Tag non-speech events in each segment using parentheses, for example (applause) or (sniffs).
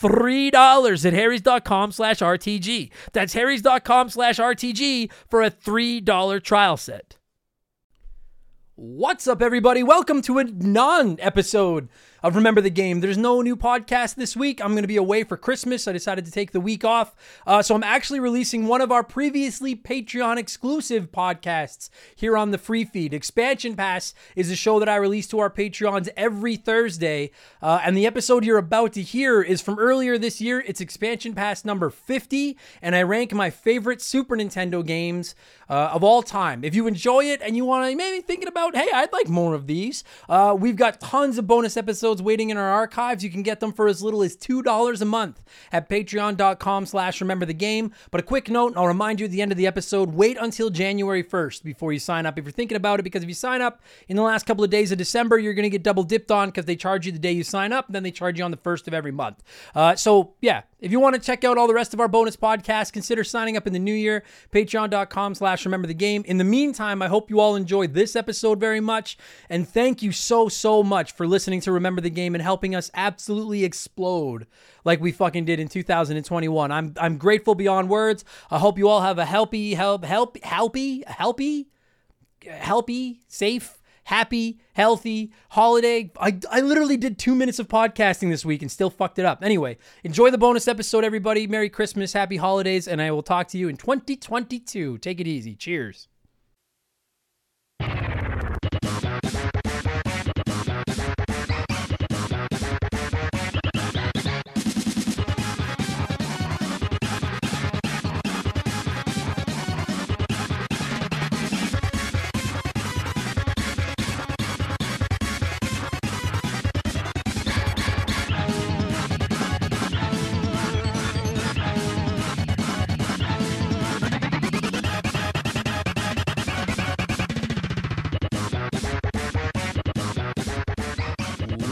$3 at harrys.com slash RTG. That's harrys.com slash RTG for a $3 trial set. What's up, everybody? Welcome to a non episode of Remember the Game. There's no new podcast this week. I'm going to be away for Christmas. I decided to take the week off. Uh, so I'm actually releasing one of our previously Patreon exclusive podcasts here on the free feed. Expansion Pass is a show that I release to our Patreons every Thursday. Uh, and the episode you're about to hear is from earlier this year. It's Expansion Pass number 50. And I rank my favorite Super Nintendo games uh, of all time. If you enjoy it and you want to maybe thinking about, hey, I'd like more of these, uh, we've got tons of bonus episodes episodes waiting in our archives. You can get them for as little as $2 a month at patreon.com slash remember the game. But a quick note, I'll remind you at the end of the episode, wait until January 1st before you sign up if you're thinking about it, because if you sign up in the last couple of days of December, you're going to get double dipped on because they charge you the day you sign up, and then they charge you on the first of every month. Uh, so yeah, if you want to check out all the rest of our bonus podcasts, consider signing up in the new year, patreon.com slash remember the game. In the meantime, I hope you all enjoyed this episode very much. And thank you so, so much for listening to Remember the Game and helping us absolutely explode like we fucking did in 2021. I'm I'm grateful beyond words. I hope you all have a healthy, help, help, healthy, healthy, healthy, safe, happy, healthy holiday. I, I literally did two minutes of podcasting this week and still fucked it up. Anyway, enjoy the bonus episode, everybody. Merry Christmas, happy holidays, and I will talk to you in 2022. Take it easy. Cheers.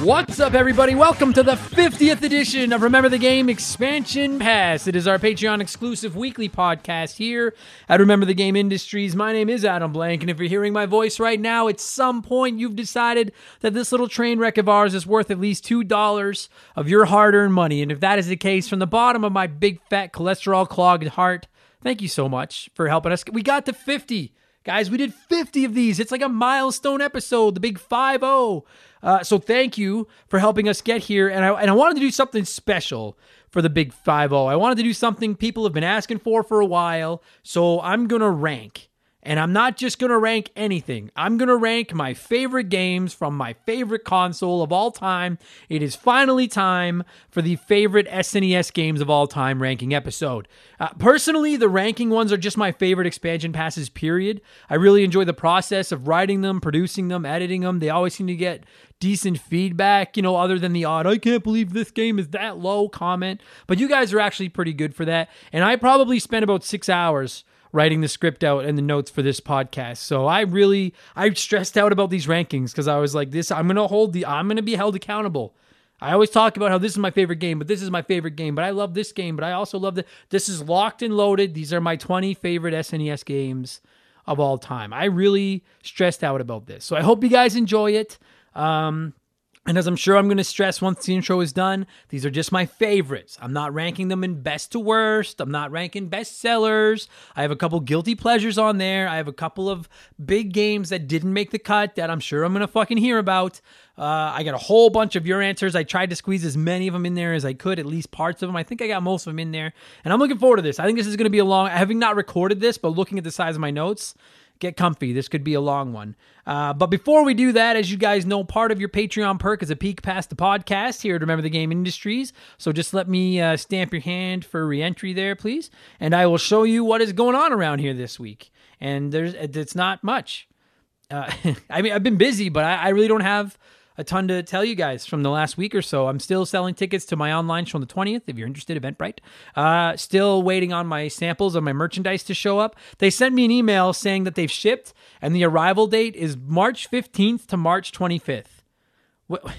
What's up, everybody? Welcome to the 50th edition of Remember the Game Expansion Pass. It is our Patreon exclusive weekly podcast here at Remember the Game Industries. My name is Adam Blank, and if you're hearing my voice right now, at some point you've decided that this little train wreck of ours is worth at least $2 of your hard earned money. And if that is the case, from the bottom of my big fat cholesterol clogged heart, thank you so much for helping us. We got to 50. Guys, we did 50 of these. It's like a milestone episode, the big 5 0. Uh, so thank you for helping us get here. And I, and I wanted to do something special for the big 5 0. I wanted to do something people have been asking for for a while. So I'm going to rank. And I'm not just going to rank anything. I'm going to rank my favorite games from my favorite console of all time. It is finally time for the favorite SNES games of all time ranking episode. Uh, personally, the ranking ones are just my favorite expansion passes, period. I really enjoy the process of writing them, producing them, editing them. They always seem to get decent feedback, you know, other than the odd, I can't believe this game is that low comment. But you guys are actually pretty good for that. And I probably spent about six hours writing the script out and the notes for this podcast. So I really I stressed out about these rankings because I was like, this I'm gonna hold the I'm gonna be held accountable. I always talk about how this is my favorite game, but this is my favorite game, but I love this game, but I also love that this is locked and loaded. These are my 20 favorite SNES games of all time. I really stressed out about this. So I hope you guys enjoy it. Um, and as I'm sure I'm going to stress once the intro is done, these are just my favorites. I'm not ranking them in best to worst. I'm not ranking best sellers. I have a couple guilty pleasures on there. I have a couple of big games that didn't make the cut that I'm sure I'm going to fucking hear about. Uh, I got a whole bunch of your answers. I tried to squeeze as many of them in there as I could, at least parts of them. I think I got most of them in there. And I'm looking forward to this. I think this is going to be a long, having not recorded this, but looking at the size of my notes, get comfy. This could be a long one. Uh, but before we do that, as you guys know, part of your Patreon perk is a peek past the podcast here to Remember the Game Industries. So just let me uh, stamp your hand for reentry there, please. And I will show you what is going on around here this week. And there's it's not much. Uh, (laughs) I mean, I've been busy, but I, I really don't have a ton to tell you guys from the last week or so. I'm still selling tickets to my online show on the 20th if you're interested, Eventbrite. Uh, still waiting on my samples of my merchandise to show up. They sent me an email saying that they've shipped and the arrival date is March 15th to March 25th. (laughs)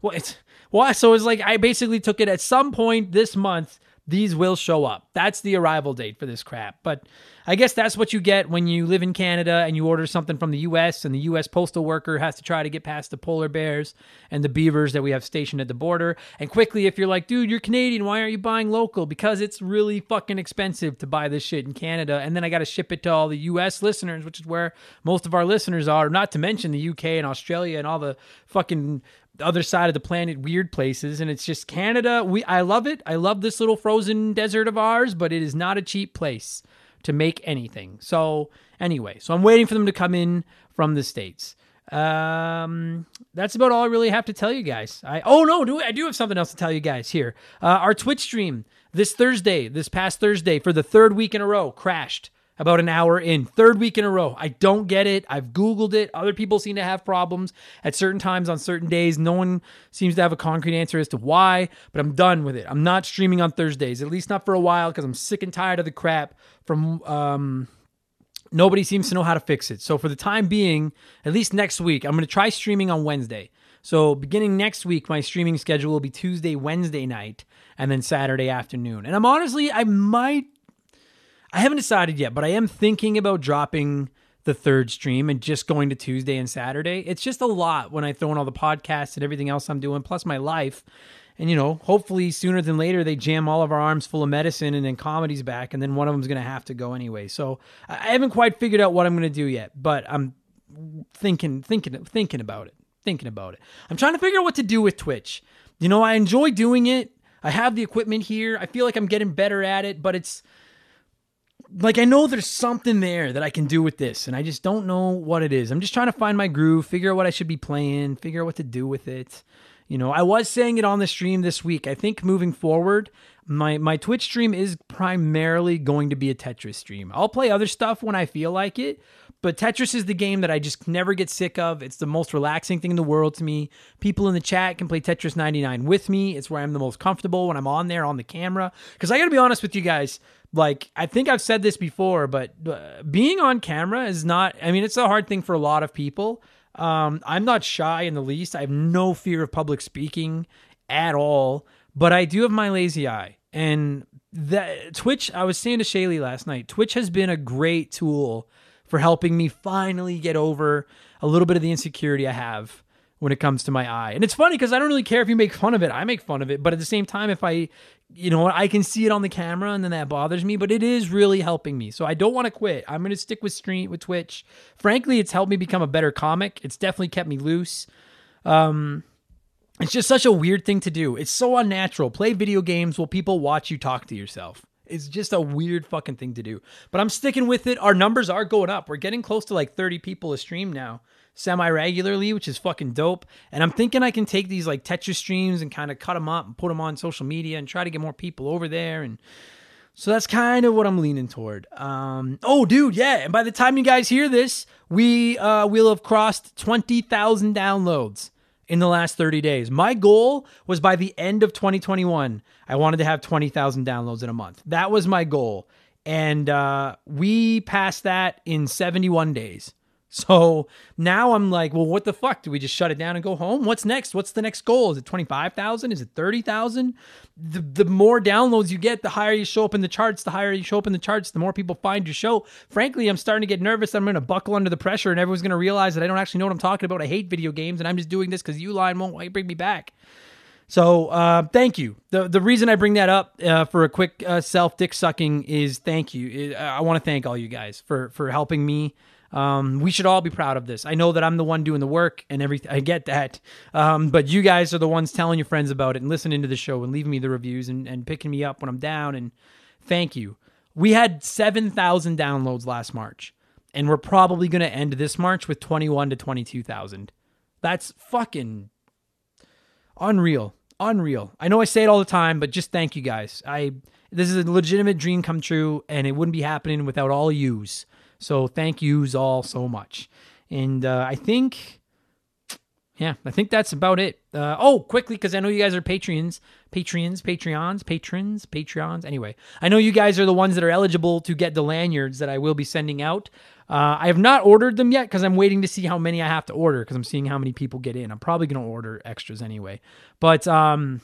What? it's well, so it's like I basically took it at some point this month these will show up. That's the arrival date for this crap. But I guess that's what you get when you live in Canada and you order something from the US and the US postal worker has to try to get past the polar bears and the beavers that we have stationed at the border. And quickly, if you're like, dude, you're Canadian, why aren't you buying local? Because it's really fucking expensive to buy this shit in Canada. And then I got to ship it to all the US listeners, which is where most of our listeners are, not to mention the UK and Australia and all the fucking the other side of the planet weird places and it's just Canada. We I love it. I love this little frozen desert of ours but it is not a cheap place to make anything. So anyway so I'm waiting for them to come in from the states. Um that's about all I really have to tell you guys. I oh no do I do have something else to tell you guys here? Uh, our Twitch stream this Thursday this past Thursday for the third week in a row crashed about an hour in. Third week in a row. I don't get it. I've Googled it. Other people seem to have problems at certain times on certain days. No one seems to have a concrete answer as to why, but I'm done with it. I'm not streaming on Thursdays, at least not for a while, because I'm sick and tired of the crap from. Um, nobody seems to know how to fix it. So for the time being, at least next week, I'm going to try streaming on Wednesday. So beginning next week, my streaming schedule will be Tuesday, Wednesday night, and then Saturday afternoon. And I'm honestly, I might I haven't decided yet, but I am thinking about dropping the third stream and just going to Tuesday and Saturday. It's just a lot when I throw in all the podcasts and everything else I'm doing, plus my life. And, you know, hopefully sooner than later, they jam all of our arms full of medicine and then comedy's back, and then one of them's going to have to go anyway. So I haven't quite figured out what I'm going to do yet, but I'm thinking, thinking, thinking about it, thinking about it. I'm trying to figure out what to do with Twitch. You know, I enjoy doing it. I have the equipment here. I feel like I'm getting better at it, but it's like I know there's something there that I can do with this, and I just don't know what it is. I'm just trying to find my groove, figure out what I should be playing, figure out what to do with it. You know, I was saying it on the stream this week. I think moving forward, my my Twitch stream is primarily going to be a Tetris stream. I'll play other stuff when I feel like it, but Tetris is the game that I just never get sick of. It's the most relaxing thing in the world to me. People in the chat can play Tetris 99 with me. It's where I'm the most comfortable when I'm on there on the camera. Because I got to be honest with you guys, like I think I've said this before, but uh, being on camera is not. I mean, it's a hard thing for a lot of people. Um, I'm not shy in the least. I have no fear of public speaking at all, but I do have my lazy eye. And that Twitch, I was saying to Shaylee last night, Twitch has been a great tool for helping me finally get over a little bit of the insecurity I have when it comes to my eye. And it's funny because I don't really care if you make fun of it. I make fun of it. But at the same time, if I you know I can see it on the camera and then that bothers me, but it is really helping me. So I don't want to quit. I'm going to stick with stream with Twitch. Frankly, it's helped me become a better comic. It's definitely kept me loose. Um it's just such a weird thing to do. It's so unnatural. Play video games while people watch you talk to yourself. It's just a weird fucking thing to do. But I'm sticking with it. Our numbers are going up. We're getting close to like 30 people a stream now semi regularly, which is fucking dope. And I'm thinking I can take these like Tetris streams and kind of cut them up and put them on social media and try to get more people over there. And so that's kind of what I'm leaning toward. Um, oh, dude, yeah. And by the time you guys hear this, we uh, will have crossed 20,000 downloads in the last 30 days. My goal was by the end of 2021, I wanted to have 20,000 downloads in a month. That was my goal. And uh, we passed that in 71 days. So now I'm like, well, what the fuck? Do we just shut it down and go home? What's next? What's the next goal? Is it 25,000? Is it 30,000? The, the more downloads you get, the higher you show up in the charts. The higher you show up in the charts, the more people find your show. Frankly, I'm starting to get nervous. I'm going to buckle under the pressure and everyone's going to realize that I don't actually know what I'm talking about. I hate video games and I'm just doing this because you, Uline won't bring me back. So uh, thank you. The the reason I bring that up uh, for a quick uh, self dick sucking is thank you. I want to thank all you guys for for helping me um, we should all be proud of this. I know that I'm the one doing the work and everything. I get that. Um, but you guys are the ones telling your friends about it and listening to the show and leaving me the reviews and, and picking me up when I'm down. And thank you. We had 7,000 downloads last March, and we're probably going to end this March with 21 to 22,000. That's fucking unreal. Unreal. I know I say it all the time, but just thank you guys. I this is a legitimate dream come true, and it wouldn't be happening without all yous. So thank yous all so much. And uh, I think, yeah, I think that's about it. Uh, oh, quickly, because I know you guys are Patreons, Patreons, Patreons, patrons, Patreons. Anyway, I know you guys are the ones that are eligible to get the lanyards that I will be sending out. Uh, I have not ordered them yet because I'm waiting to see how many I have to order because I'm seeing how many people get in. I'm probably going to order extras anyway. But um,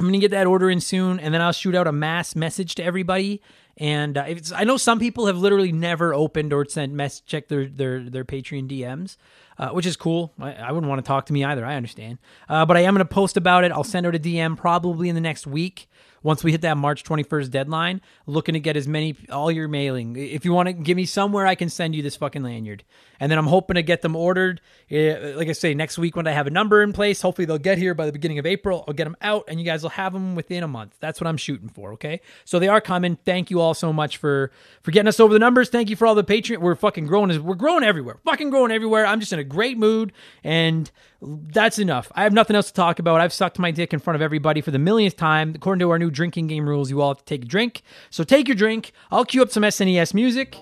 I'm to get that order in soon, and then I'll shoot out a mass message to everybody and uh, I know some people have literally never opened or sent mess check their their their Patreon DMs, uh, which is cool. I, I, wouldn't want to talk to me either. I understand, uh, but I am to post about it. I'll send out a DM probably in the next week once we hit that March 21st deadline, looking to get as many all your mailing. If you want to give me somewhere, I can send you this fucking lanyard. And then I'm hoping to get them ordered. Eh, like I say, next week when I have a number in place, hopefully they'll get here by the beginning of April. I'll get them out, and you guys will have them within a month. That's what I'm shooting for. Okay, so they are coming. Thank you all so much for for getting us over the numbers. Thank you for all the Patreon. We're fucking growing. We're growing everywhere. Fucking growing everywhere. I'm just in a great mood and that's enough. I have nothing else to talk about. I've sucked my dick in front of everybody for the millionth time. According to our new drinking game rules, you all have to take a drink. So take your drink. I'll cue up some SNES music.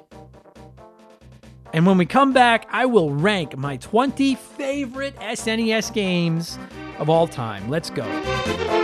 And when we come back, I will rank my 20 favorite SNES games of all time. Let's go.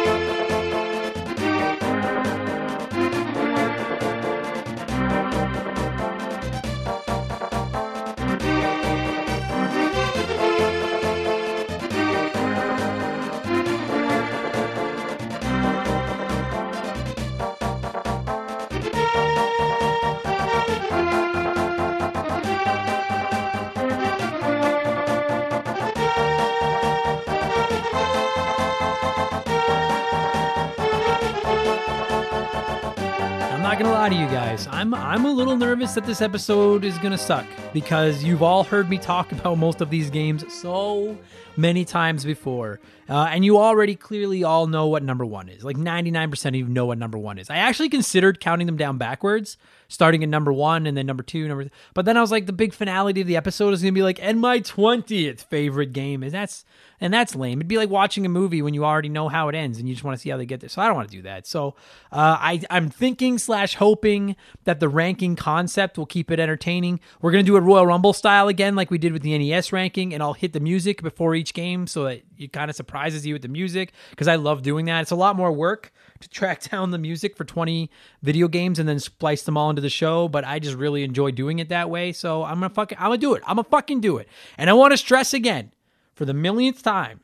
Lie to you guys. I'm I'm a little nervous that this episode is gonna suck because you've all heard me talk (laughs) about most of these games so many times before, uh, and you already clearly all know what number one is. Like 99% of you know what number one is. I actually considered counting them down backwards, starting at number one and then number two, number. Th- but then I was like, the big finality of the episode is gonna be like, and my 20th favorite game is that's and that's lame. It'd be like watching a movie when you already know how it ends and you just want to see how they get there. So I don't want to do that. So uh, I I'm thinking slash hoping that the ranking concept will keep it entertaining. We're gonna do a Royal Rumble style again, like we did with the NES ranking, and I'll hit the music before each game so that it kind of surprises you with the music because I love doing that. It's a lot more work to track (laughs) down the music for 20 video games and then splice them all into the show, but I just really enjoy doing it that way. So I'm gonna fucking I'm gonna do it. I'm gonna fucking do it. And I want to stress again for the millionth time.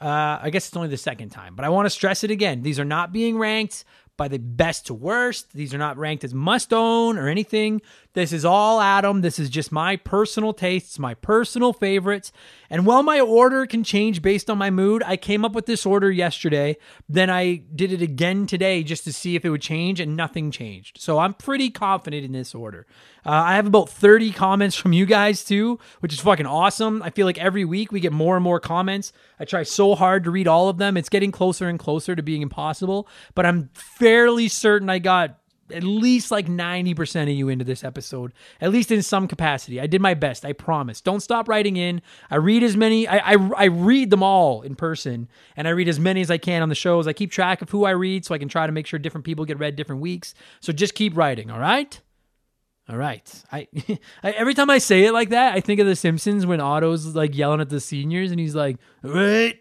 Uh, I guess it's only the second time, but I want to stress it again. These are not being ranked by the best to worst. These are not ranked as must own or anything. This is all Adam. This is just my personal tastes, my personal favorites. And while my order can change based on my mood, I came up with this order yesterday. Then I did it again today just to see if it would change, and nothing changed. So I'm pretty confident in this order. Uh, I have about 30 comments from you guys too, which is fucking awesome. I feel like every week we get more and more comments. I try so hard to read all of them. It's getting closer and closer to being impossible, but I'm fairly certain I got at least like 90% of you into this episode, at least in some capacity. I did my best. I promise. Don't stop writing in. I read as many, I, I, I, read them all in person and I read as many as I can on the shows. I keep track of who I read so I can try to make sure different people get read different weeks. So just keep writing, all right? All right. I, (laughs) I every time I say it like that, I think of The Simpsons when Otto's like yelling at the seniors and he's like, all right,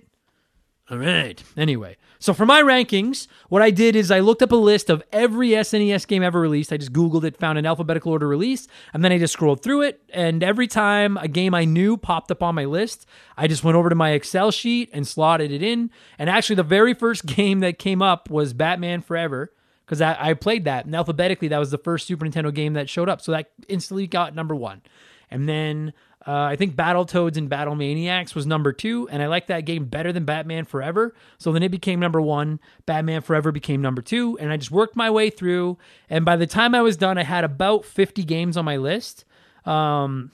All right. Anyway, so for my rankings, what I did is I looked up a list of every SNES game ever released. I just Googled it, found an alphabetical order release, and then I just scrolled through it. And every time a game I knew popped up on my list, I just went over to my Excel sheet and slotted it in. And actually, the very first (laughs) game that came up was Batman Forever because I, I played that. And alphabetically, that was the first Super Nintendo game that showed up. So that instantly got number one. And then uh, I think Battletoads and Battle Maniacs was number two, and I like that game better than Batman Forever. So then it became number one. Batman Forever became number two, and I just worked my way through. And by the time I was done, I had about 50 games on my list. Um,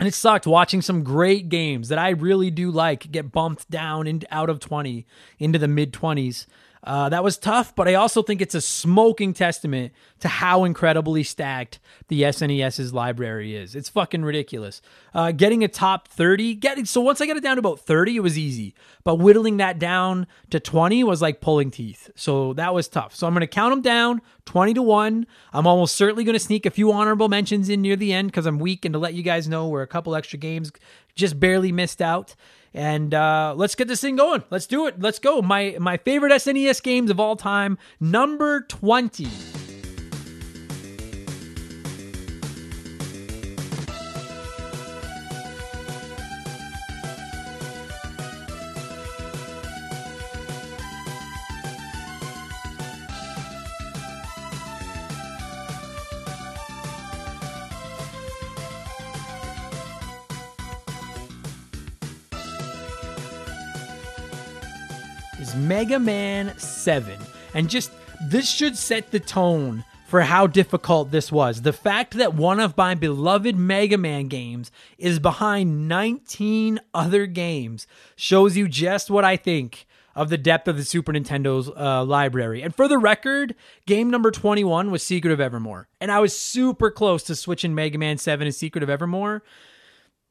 and it sucked watching some great games that I really do like get bumped down and out of 20 into the mid 20s. Uh, that was tough, but I also think it's a smoking testament to how incredibly stacked the SNES's library is. It's fucking ridiculous. Uh, getting a top 30, getting so once I got it down to about 30, it was easy. But whittling that down to 20 was like pulling teeth. So that was tough. So I'm going to count them down 20 to 1. I'm almost certainly going to sneak a few honorable mentions in near the end because I'm weak and to let you guys know where a couple extra games just barely missed out. And uh, let's get this thing going. Let's do it. Let's go. My my favorite SNES games of all time, number 20. Mega Man 7. And just this should set the tone for how difficult this was. The fact that one of my beloved Mega Man games is behind 19 other games shows you just what I think of the depth of the Super Nintendo's uh, library. And for the record, game number 21 was Secret of Evermore. And I was super close to switching Mega Man 7 and Secret of Evermore,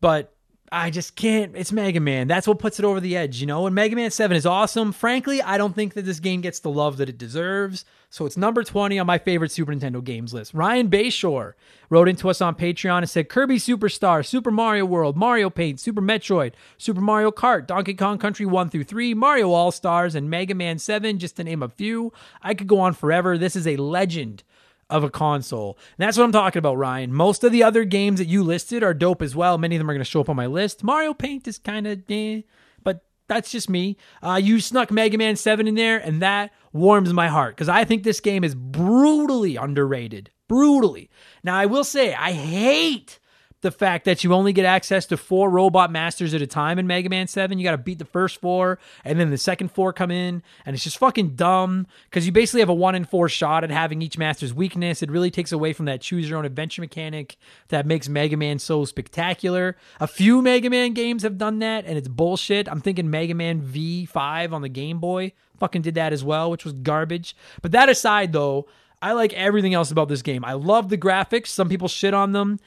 but I just can't. It's Mega Man. That's what puts it over the edge, you know? And Mega Man 7 is awesome. Frankly, I don't think that this game gets the love that it deserves. So it's number 20 on my favorite Super Nintendo games list. Ryan Bayshore wrote into us on Patreon and said Kirby Superstar, Super Mario World, Mario Paint, Super Metroid, Super Mario Kart, Donkey Kong Country 1 through 3, Mario All Stars, and Mega Man 7, just to name a few. I could go on forever. This is a legend of a console. And that's what I'm talking about, Ryan. Most of the other games that you listed are dope as well. Many of them are going to show up on my list. Mario Paint is kind of eh, but that's just me. Uh, you snuck Mega Man 7 in there, and that warms my heart because I think this game is brutally underrated. Brutally. Now, I will say, I hate the fact that you only get access to four robot masters at a time in Mega Man 7. You got to beat the first four, and then the second four come in, and it's just fucking dumb because you basically have a one in four shot at having each master's weakness. It really takes away from that choose your own adventure mechanic that makes Mega Man so spectacular. A few Mega Man games have done that, and it's bullshit. I'm thinking Mega Man V5 on the Game Boy fucking did that as well, which was garbage. But that aside, though, I like everything else about this game. I love the graphics. Some people shit on them.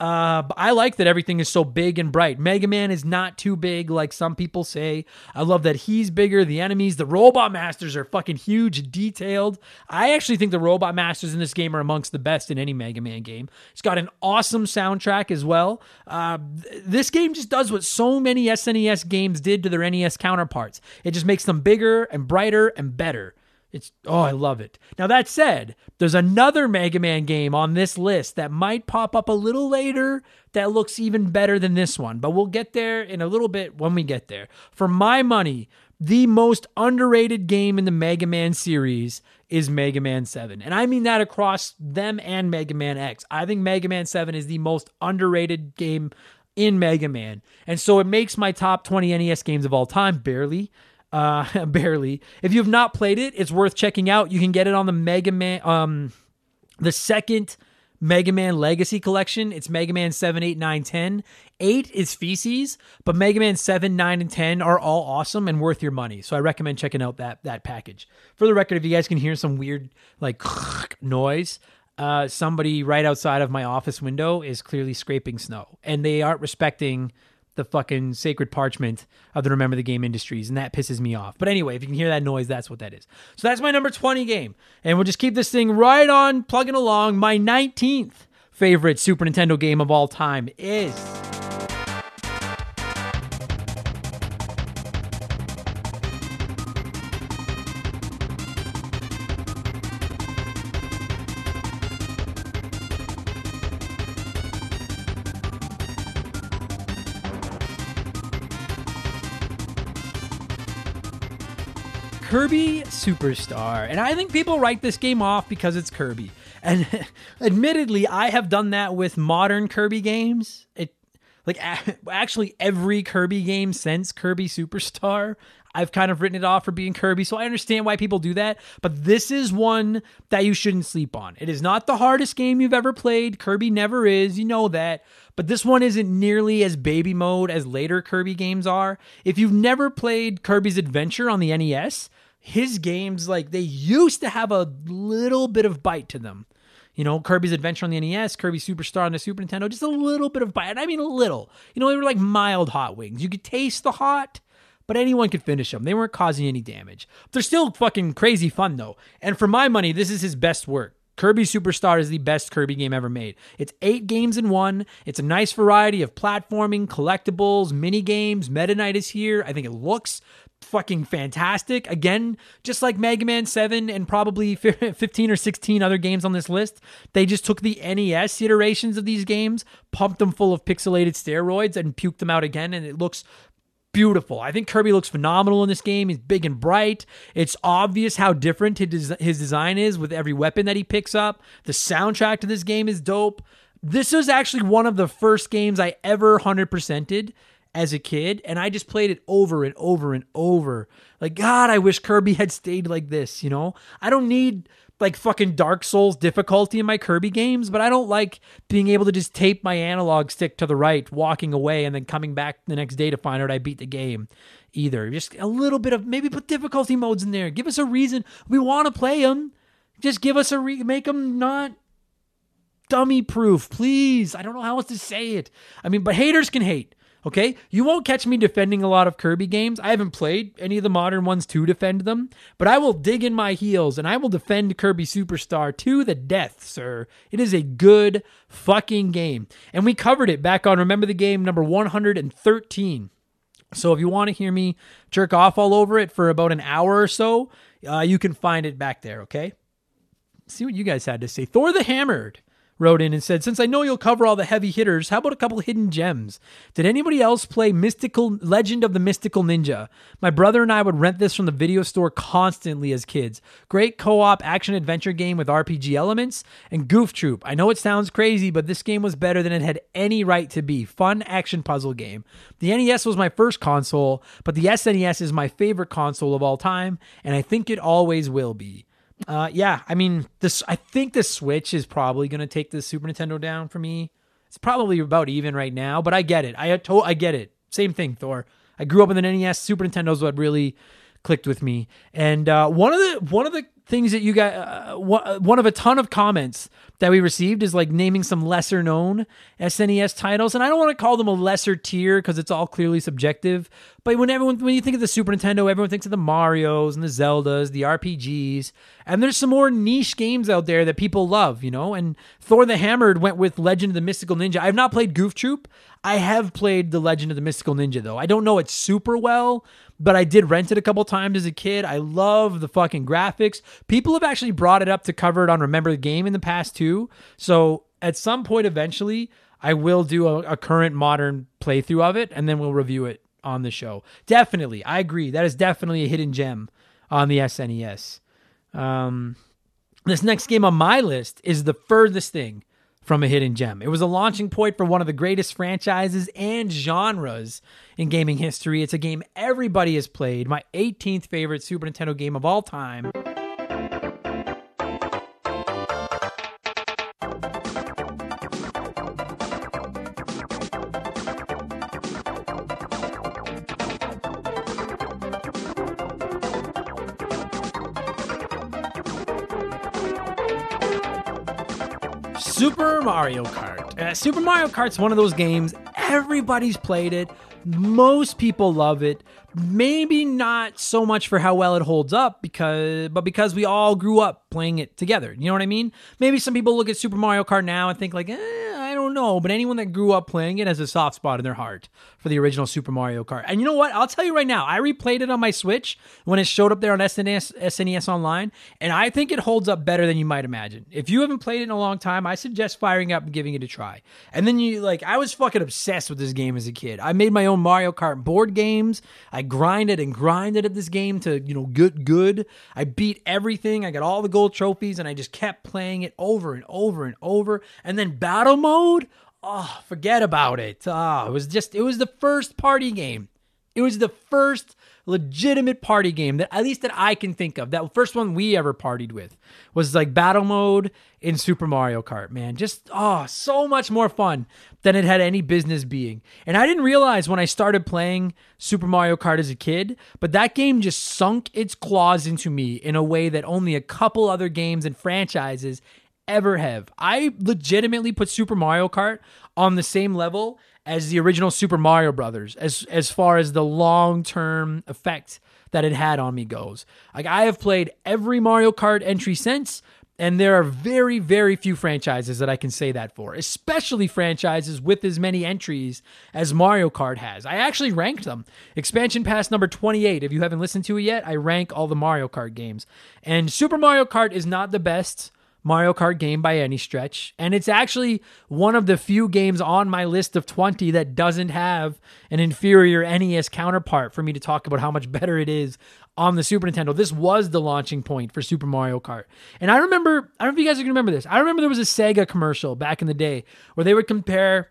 Uh, but I like that everything is so big and bright. Mega Man is not too big like some people say. I love that he's bigger. The enemies, the robot masters are fucking huge, detailed. I actually think the robot masters in this game are amongst the best in any Mega Man game. It's got an awesome soundtrack as well. Uh, th- this game just does what so many SNES games did to their NES counterparts. It just makes them bigger and brighter and better. It's oh, I love it. Now that said, there's another Mega Man game on this list that might pop up a little later that looks even better than this one, but we'll get there in a little bit when we get there. For my money, the most underrated game in the Mega Man series is Mega Man 7. And I mean that across them and Mega Man X. I think Mega Man 7 is the most underrated game in Mega Man. And so it makes my top 20 NES games of all time barely uh, (laughs) barely. If you have not played it, it's worth checking out. You can get it on the Mega Man, um, the second Mega Man Legacy Collection. It's Mega Man 7, 8, 9, 10. 8 is feces, but Mega Man 7, 9, and 10 are all awesome and worth your money. So I recommend checking out that that package. For the record, if you guys can hear some weird like (laughs) noise, uh, somebody right outside of my office window is clearly scraping snow, and they aren't respecting the fucking sacred parchment of the Remember the Game Industries, and that pisses me off. But anyway, if you can hear that noise, that's what that is. So that's my number 20 game. And we'll just keep this thing right on plugging along. My 19th favorite Super Nintendo game of all time is. Kirby Superstar. And I think people write this game off because it's Kirby. And (laughs) admittedly, I have done that with modern Kirby games. It like actually every Kirby game since Kirby Superstar, I've kind of written it off for being Kirby. So I understand why people do that, but this is one that you shouldn't sleep on. It is not the hardest game you've ever played. Kirby never is, you know that. But this one isn't nearly as baby mode as later Kirby games are. If you've never played Kirby's Adventure on the NES, his games like they used to have a little bit of bite to them. You know, Kirby's Adventure on the NES, Kirby Superstar on the Super Nintendo, just a little bit of bite. And I mean, a little. You know, they were like mild hot wings. You could taste the hot, but anyone could finish them. They weren't causing any damage. They're still fucking crazy fun, though. And for my money, this is his best work. Kirby Superstar is the best Kirby game ever made. It's eight games in one. It's a nice variety of platforming, collectibles, mini games. Meta Knight is here. I think it looks fucking fantastic. Again, just like Mega Man 7 and probably (laughs) 15 or 16 other games on this list, they just took the NES iterations of these games, pumped them full of pixelated steroids, and puked them out again, and it looks beautiful. I think Kirby looks phenomenal in this game. He's big and bright. It's obvious how different his, design is with every weapon that he picks up. The soundtrack to this game is dope. This is actually one of the first games I ever 100%ed as a kid, and I just played it over and over and over. Like, God, I wish Kirby had stayed like this, you know? I don't need like fucking Dark Souls difficulty in my Kirby games, but I don't like being able to just tape my analog stick to the right, walking away, and then coming back the next day to find out I beat the game either. Just a little bit of maybe put difficulty modes in there. Give us a reason we want to play them. Just give us a re- make them not dummy proof, please. I don't know how else to say it. I mean, but haters can hate. Okay, you won't catch me defending a lot of Kirby games. I haven't played any of the modern ones to defend them, but I will dig in my heels and I will defend Kirby Superstar to the death, sir. It is a good fucking game. And we covered it back on Remember the Game number 113. So if you want to hear me jerk off all over it for about an hour or so, uh, you can find it back there, okay? See what you guys had to say. Thor the Hammered wrote in and said, Since I know you'll cover all the heavy hitters, how about a couple hidden gems? Did anybody else play Mystical Legend of the Mystical Ninja? My brother and I would rent this from the video store constantly as kids. Great co op action adventure game with RPG elements. And Goof Troop. I know it sounds crazy, but this game was better than it had any right to be. Fun action puzzle game. The NES was my first console, but the SNES is my favorite console of all time, and I think it always will be. Uh, yeah, I mean, this. I think the Switch is probably going to take the Super Nintendo down for me. It's probably about even right now, but I get it. I to- I get it. Same thing, Thor. I grew up in the NES. Super Nintendo's what really clicked with me. And uh, one of the one of the things that you got uh, one of a ton of comments that we received is like naming some lesser known SNES titles. And I don't want to call them a lesser tier because it's all clearly subjective but when everyone when you think of the Super Nintendo everyone thinks of the Marios and the Zeldas the RPGs and there's some more niche games out there that people love you know? And Thor the Hammered went with Legend of the Mystical Ninja. I've not played Goof Troop I have played the Legend of the Mystical Ninja though I don't know it super well but I did rent it a couple times as a kid. I love the fucking graphics. People have actually brought it up to cover it on Remember the Game in the past too. So at some point, eventually, I will do a, a current modern playthrough of it and then we'll review it on the show. Definitely. I agree. That is definitely a hidden gem on the SNES. Um, this next game on my list is the furthest thing from a hidden gem. It was a launching point for one of the greatest franchises and genres in gaming history. It's a game everybody has played, my 18th favorite Super Nintendo game of all time. Super Mario Kart. Uh, Super Mario Kart's one of those games, everybody's played it. Most people love it. Maybe not so much for how well it holds up because but because we all grew up playing it together. You know what I mean? Maybe some people look at Super Mario Kart now and think like, eh, don't know, but anyone that grew up playing it has a soft spot in their heart for the original Super Mario Kart. And you know what? I'll tell you right now, I replayed it on my Switch when it showed up there on SNES, SNES Online, and I think it holds up better than you might imagine. If you haven't played it in a long time, I suggest firing up and giving it a try. And then you, like, I was fucking obsessed with this game as a kid. I made my own Mario Kart board games. I grinded and grinded at this game to, you know, good, good. I beat everything. I got all the gold trophies, and I just kept playing it over and over and over. And then battle mode, oh, forget about it. Oh, it was just, it was the first party game. It was the first legitimate party game that at least that I can think of. That first one we ever partied with was like battle mode in Super Mario Kart, man. Just oh, so much more fun than it had any business being. And I didn't realize when I started playing Super Mario Kart as a kid, but that game just sunk its claws into me in a way that only a couple other games and franchises ever have. I legitimately put Super Mario Kart on the same level as the original Super Mario Brothers as as far as the long-term effect that it had on me goes. Like I have played every Mario Kart entry since and there are very, very few franchises that I can say that for, especially franchises with as many entries as Mario Kart has. I actually ranked them. Expansion Pass number 28. If you haven't listened to it yet, I rank all the Mario Kart games. And Super Mario Kart is not the best Mario Kart game by any stretch. And it's actually one of the few games on my list of 20 that doesn't have an inferior NES counterpart for me to talk about how much better it is on the Super Nintendo. This was the launching point for Super Mario Kart. And I remember, I don't know if you guys are going to remember this. I remember there was a Sega commercial back in the day where they would compare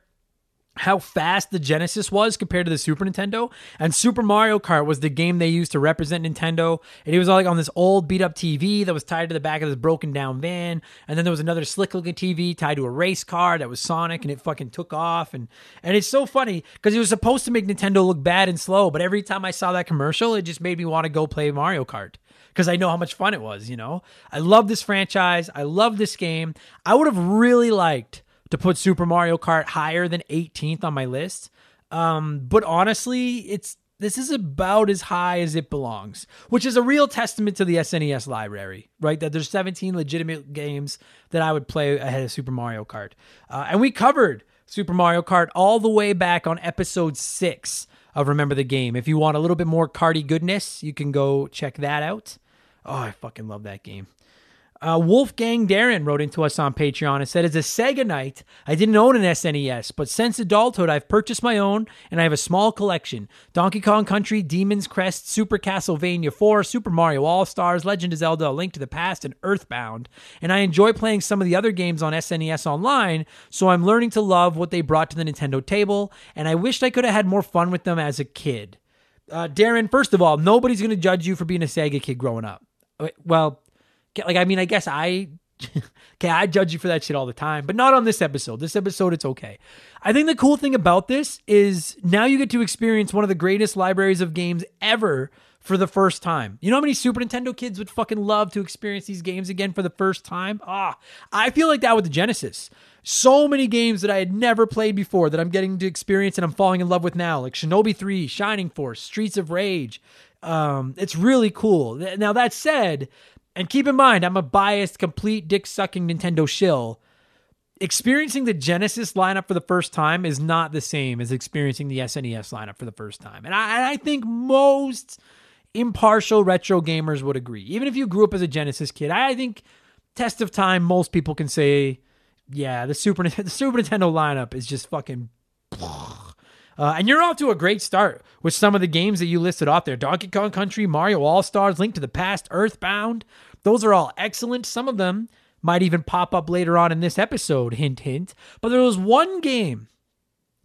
how fast the Genesis was compared to the Super Nintendo. And Super Mario Kart was the game they used to represent Nintendo. And it was like on this old beat up TV that was tied to the back of this broken down van. And then there was another slick looking TV tied to a race car that was Sonic and it fucking took off. And and it's so funny because it was supposed to make Nintendo look bad and slow. But every time I saw that commercial, it just made me want to go play Mario Kart because I know how much fun it was, you know? I love this franchise. I love this game. I would have really liked to put Super Mario Kart higher than 18th on my list. Um, but honestly, it's this is about as high as it belongs, which is a real testament to the SNES library, right? That there's 17 legitimate games that I would play ahead of Super Mario Kart. Uh, and we covered Super Mario Kart all the way back on episode six of Remember the Game. If you want a little bit more karty goodness, you can go check that out. Oh, I fucking love that game. Uh, Wolfgang Darren wrote into us on Patreon and said, As a Sega Knight, I didn't own an SNES, but since adulthood, I've purchased my own and I have a small collection Donkey Kong Country, Demon's Crest, Super Castlevania 4, Super Mario All Stars, Legend of Zelda, A Link to the Past, and Earthbound. And I enjoy playing some of the other games on SNES online, so I'm learning to love what they brought to the Nintendo table, and I wished I could have had more fun with them as a kid. Uh, Darren, first of all, nobody's going to judge you for being a Sega kid growing up. Well, like, I mean, I guess I (laughs) okay, I judge you for that shit all the time, but not on this episode. This episode, it's okay. I think the cool thing about this is now you get to experience one of the greatest libraries of games ever for the first time. You know how many Super Nintendo kids would fucking love to experience these games again for the first time? Ah, I feel like that with the Genesis. So many games that I had never played before that I'm getting to experience and I'm falling in love with now, like Shinobi 3, Shining Force, Streets of Rage. Um, it's really cool. Now, that said, and keep in mind, I'm a biased, complete dick sucking Nintendo shill. Experiencing the Genesis lineup for the first time is not the same as experiencing the SNES lineup for the first time. And I, and I think most impartial retro gamers would agree. Even if you grew up as a Genesis kid, I think test of time, most people can say, yeah, the Super (laughs) the Super Nintendo lineup is just fucking. (sniffs) Uh, and you're off to a great start with some of the games that you listed off there Donkey Kong Country, Mario All Stars, Link to the Past, Earthbound. Those are all excellent. Some of them might even pop up later on in this episode, hint, hint. But there was one game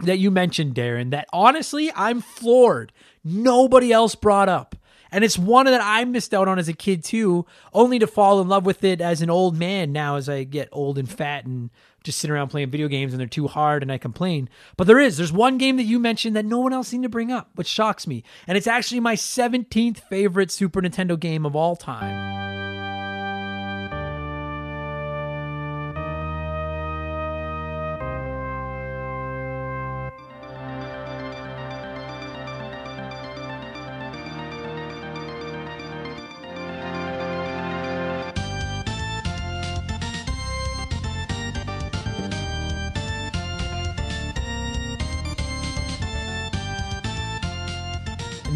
that you mentioned, Darren, that honestly I'm floored. Nobody else brought up. And it's one that I missed out on as a kid too, only to fall in love with it as an old man now as I get old and fat and just sitting around playing video games and they're too hard and I complain. But there is. There's one game that you mentioned that no one else seemed to bring up, which shocks me. And it's actually my 17th favorite Super Nintendo game of all time.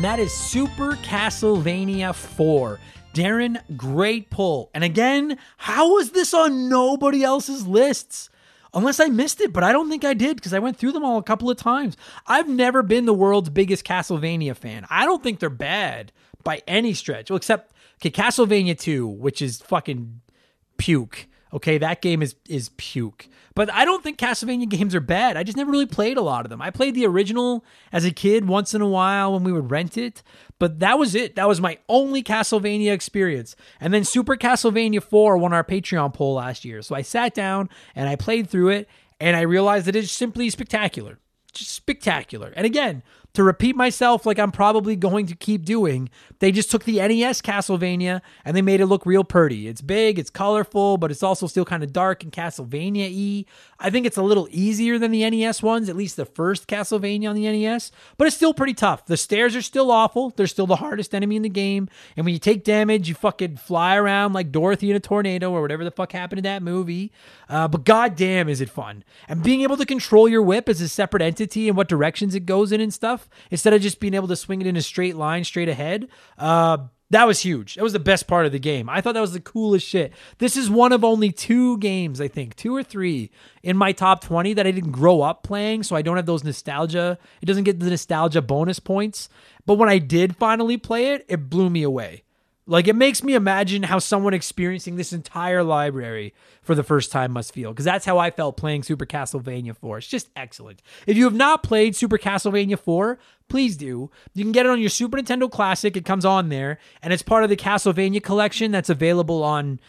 That is Super Castlevania 4. Darren, great pull. And again, how was this on nobody else's lists? Unless I missed it, but I don't think I did because I went through them all a couple of times. I've never been the world's biggest Castlevania fan. I don't think they're bad by any stretch. Well, except okay, Castlevania 2, which is fucking puke. Okay, that game is is puke. But I don't think Castlevania games are bad. I just never really played a lot of them. I played the original as a kid once in a while when we would rent it, but that was it. That was my only Castlevania experience. And then Super Castlevania 4 won our Patreon poll last year. So I sat down and I played through it and I realized that it's simply spectacular. Just spectacular. And again, to repeat myself like I'm probably going to keep doing, they just took the NES Castlevania and they made it look real pretty. It's big, it's colorful, but it's also still kind of dark and Castlevania y. I think it's a little easier than the NES ones, at least the first Castlevania on the NES, but it's still pretty tough. The stairs are still awful. They're still the hardest enemy in the game. And when you take damage, you fucking fly around like Dorothy in a tornado or whatever the fuck happened in that movie. Uh, but goddamn, is it fun. And being able to control your whip as a separate entity and what directions it goes in and stuff, instead of just being able to swing it in a straight line straight ahead, uh, that was huge. That was the best part of the game. I thought that was the coolest shit. This is one of only two games, I think, two or three in my top 20 that I didn't grow up playing, so I don't have those nostalgia. It doesn't get the nostalgia bonus points. But when I did finally play it, it blew me away. Like it makes me imagine how someone experiencing this entire library for the first time must feel because that's how I felt playing Super Castlevania 4. It's just excellent. If you have not played Super Castlevania 4, please do. You can get it on your Super Nintendo Classic. It comes on there and it's part of the Castlevania collection that's available on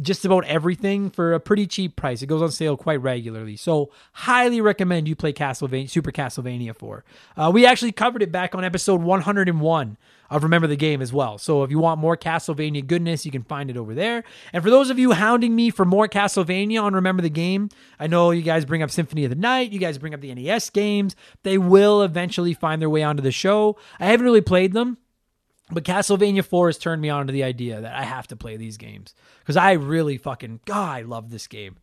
just about everything for a pretty cheap price. It goes on sale quite regularly. So, highly recommend you play Castlevania Super Castlevania 4. Uh, we actually covered it back on episode 101 of Remember the Game as well. So if you want more Castlevania goodness, you can find it over there. And for those of you hounding me for more Castlevania on Remember the Game, I know you guys bring up Symphony of the Night, you guys bring up the NES games. They will eventually find their way onto the show. I haven't really played them. But Castlevania 4 has turned me on to the idea that I have to play these games because I really fucking God, I love this game.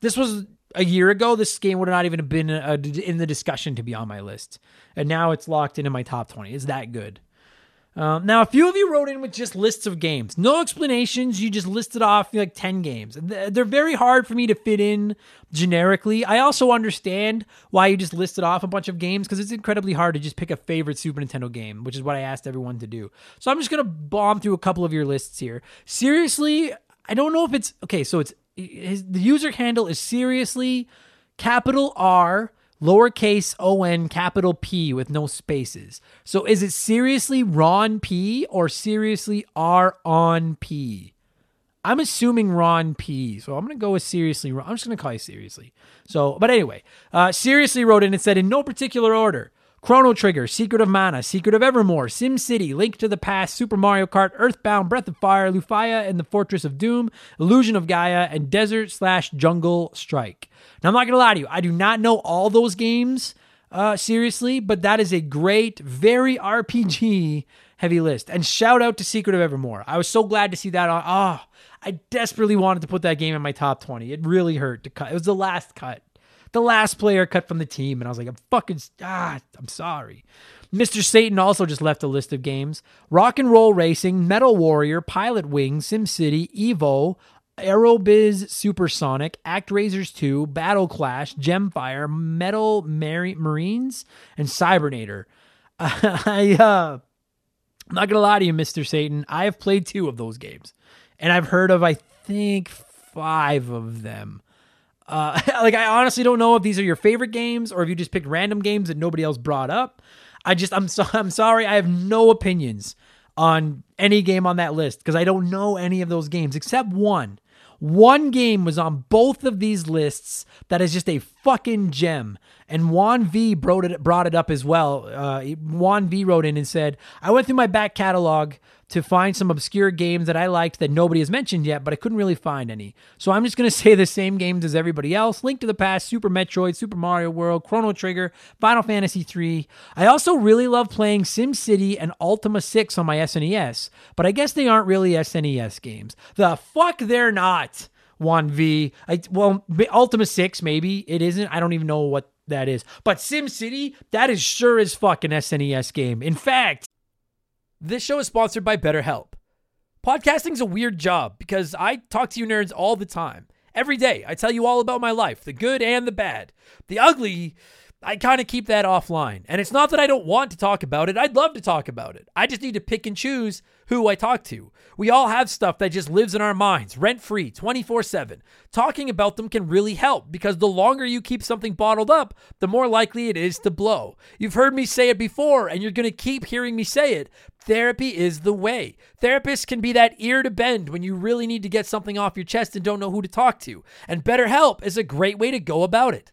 This was a year ago. This game would have not even have been uh, in the discussion to be on my list, and now it's locked into my top 20. It's that good. Um, now, a few of you wrote in with just lists of games, no explanations. You just listed off like 10 games. They're very hard for me to fit in generically. I also understand why you just listed off a bunch of games because it's incredibly hard to just pick a favorite Super Nintendo game, which is what I asked everyone to do. So I'm just going to bomb through a couple of your lists here. Seriously, I don't know if it's okay. So it's his, the user handle is seriously capital R lowercase on capital P with no spaces. So is it seriously Ron P or seriously R on P? I'm assuming Ron P. So I'm going to go with seriously. I'm just going to call you seriously. So, but anyway, uh, seriously wrote in and said in no particular order. Chrono Trigger, Secret of Mana, Secret of Evermore, Sim City, Link to the Past, Super Mario Kart, Earthbound, Breath of Fire, Lufia and the Fortress of Doom, Illusion of Gaia, and Desert slash Jungle Strike. Now, I'm not going to lie to you, I do not know all those games uh, seriously, but that is a great, very RPG (laughs) heavy list. And shout out to Secret of Evermore. I was so glad to see that on. Ah, oh, I desperately wanted to put that game in my top 20. It really hurt to cut. It was the last cut the last player cut from the team. And I was like, I'm fucking, ah, I'm sorry. Mr. Satan also just left a list of games Rock and Roll Racing, Metal Warrior, Pilot Wing, SimCity, Evo, Aerobiz Supersonic, ActRaiser 2, Battle Clash, Gemfire, Metal Mar- Marines, and Cybernator. (laughs) I, uh, I'm not gonna lie to you, Mr. Satan. I have played two of those games, and I've heard of I think five of them. Uh, (laughs) like I honestly don't know if these are your favorite games or if you just picked random games that nobody else brought up. I just I'm so (laughs) I'm sorry. I have no opinions on any game on that list because I don't know any of those games except one. One game was on both of these lists that is just a fucking gem. And Juan V brought it, brought it up as well. Uh, Juan V wrote in and said, I went through my back catalog to find some obscure games that I liked that nobody has mentioned yet, but I couldn't really find any. So I'm just going (laughs) to say the same games as everybody else Link to the Past, Super Metroid, Super Mario World, Chrono Trigger, Final Fantasy III. I also really love playing SimCity and Ultima 6 on my SNES, but I guess they aren't really SNES games. The fuck they're not. Juan V. I, well, Ultima 6, maybe. It isn't. I don't even know what that is. But SimCity, that is sure as fuck an SNES game. In fact, This show is sponsored by BetterHelp. Podcasting's a weird job because I talk to you nerds all the time. Every day, I tell you all about my life, the good and the bad. The ugly, I kind of keep that offline. And it's not that I don't want to talk about it. I'd love to talk about it. I just need to pick and choose who I talk to. We all have stuff that just lives in our minds, rent free, 24 7. Talking about them can really help because the longer you keep something bottled up, the more likely it is to blow. You've heard me say it before, and you're going to keep hearing me say it. Therapy is the way. Therapists can be that ear to bend when you really need to get something off your chest and don't know who to talk to. And BetterHelp is a great way to go about it.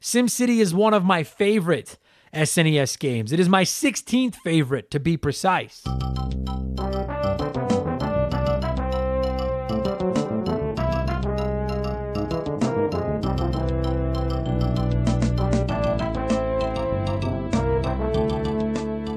SimCity is one of my favorite SNES games. It is my 16th favorite, to be precise.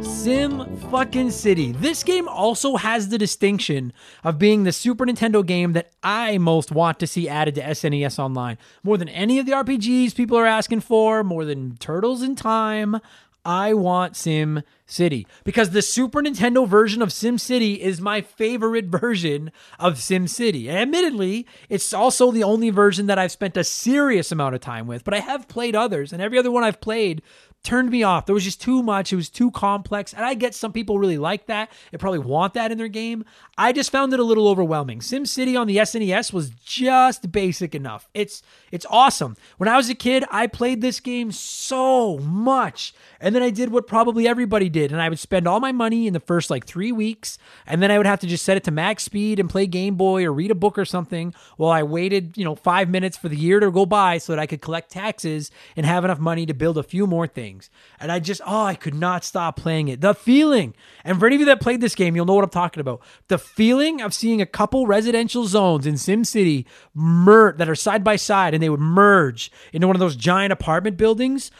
Sim fucking City. This game also has the distinction of being the Super Nintendo game that I most want to see added to SNES Online. More than any of the RPGs people are asking for, more than Turtles in Time, I want Sim City because the Super Nintendo version of Sim City is my favorite (laughs) version of Sim City. And admittedly, it's also the only version that I've spent a serious amount of time with, but I have played others, and every other one I've played turned me off. There was just too much. It was too complex. And I get some people really like that. They probably want that in their game. I just found it a little overwhelming. SimCity on the SNES was just basic enough. It's it's awesome. When I was a kid, I played this game so much. And then I did what probably everybody did. And I would spend all my money in the first like three weeks. And then I would have to just set it to max speed and play Game Boy or read a book or something while I waited, you know, five minutes for the year to go by so that I could collect taxes and have enough money to build a few more things. And I just, oh, I could not stop playing it. The feeling. And for any of you that played this game, you'll know what I'm talking about. The feeling of seeing a couple residential zones in SimCity mer- that are side by side and they would merge into one of those giant apartment buildings.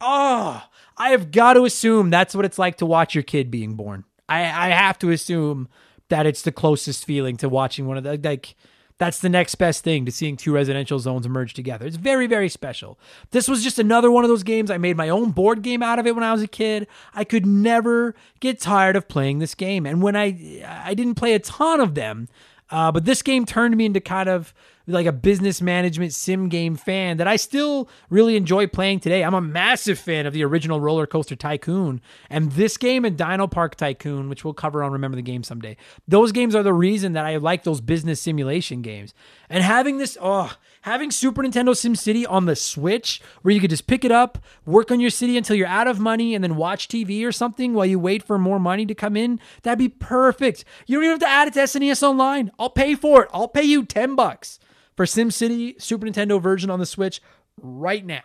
Oh, I have got to assume that's what it's like to watch your kid being born. I, I have to assume that it's the closest feeling to watching one of the like that's the next best thing to seeing two residential zones merge together. It's very, very special. This was just another one of those games. I made my own board game out of it when I was a kid. I could never get tired of playing this game. And when I I didn't play a ton of them, uh, but this game turned me into kind of like a business management sim game fan that I still really enjoy playing today. I'm a massive fan of the original Roller Coaster Tycoon and this game and Dino Park Tycoon, which we'll cover on Remember the Game someday. Those games are the reason that I like those business simulation games. And having this, oh, having Super Nintendo Sim City on the Switch, where you could just pick it up, work on your city until you're out of money, and then watch TV or something while you wait for more money to come in, that'd be perfect. You don't even have to add it to SNES Online. I'll pay for it. I'll pay you 10 bucks for SimCity Super Nintendo version on the Switch right now.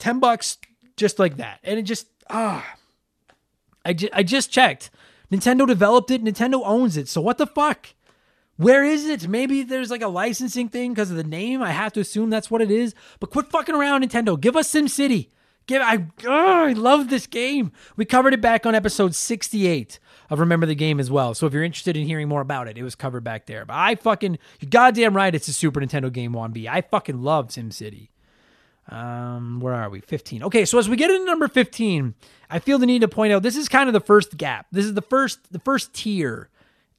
10 bucks just like that. And it just ah I just, I just checked. Nintendo developed it, Nintendo owns it. So what the fuck? Where is it? Maybe there's like a licensing thing because of the name. I have to assume that's what it is. But quit fucking around, Nintendo. Give us SimCity. Give I I love this game. We covered it back on episode 68 of Remember the Game as well. So if you're interested in hearing more about it, it was covered back there. But I fucking, you're goddamn right, it's a Super Nintendo game, Juan V. I fucking love SimCity. Um, where are we? 15. Okay, so as we get into number 15, I feel the need to point out this is kind of the first gap. This is the first the first tier,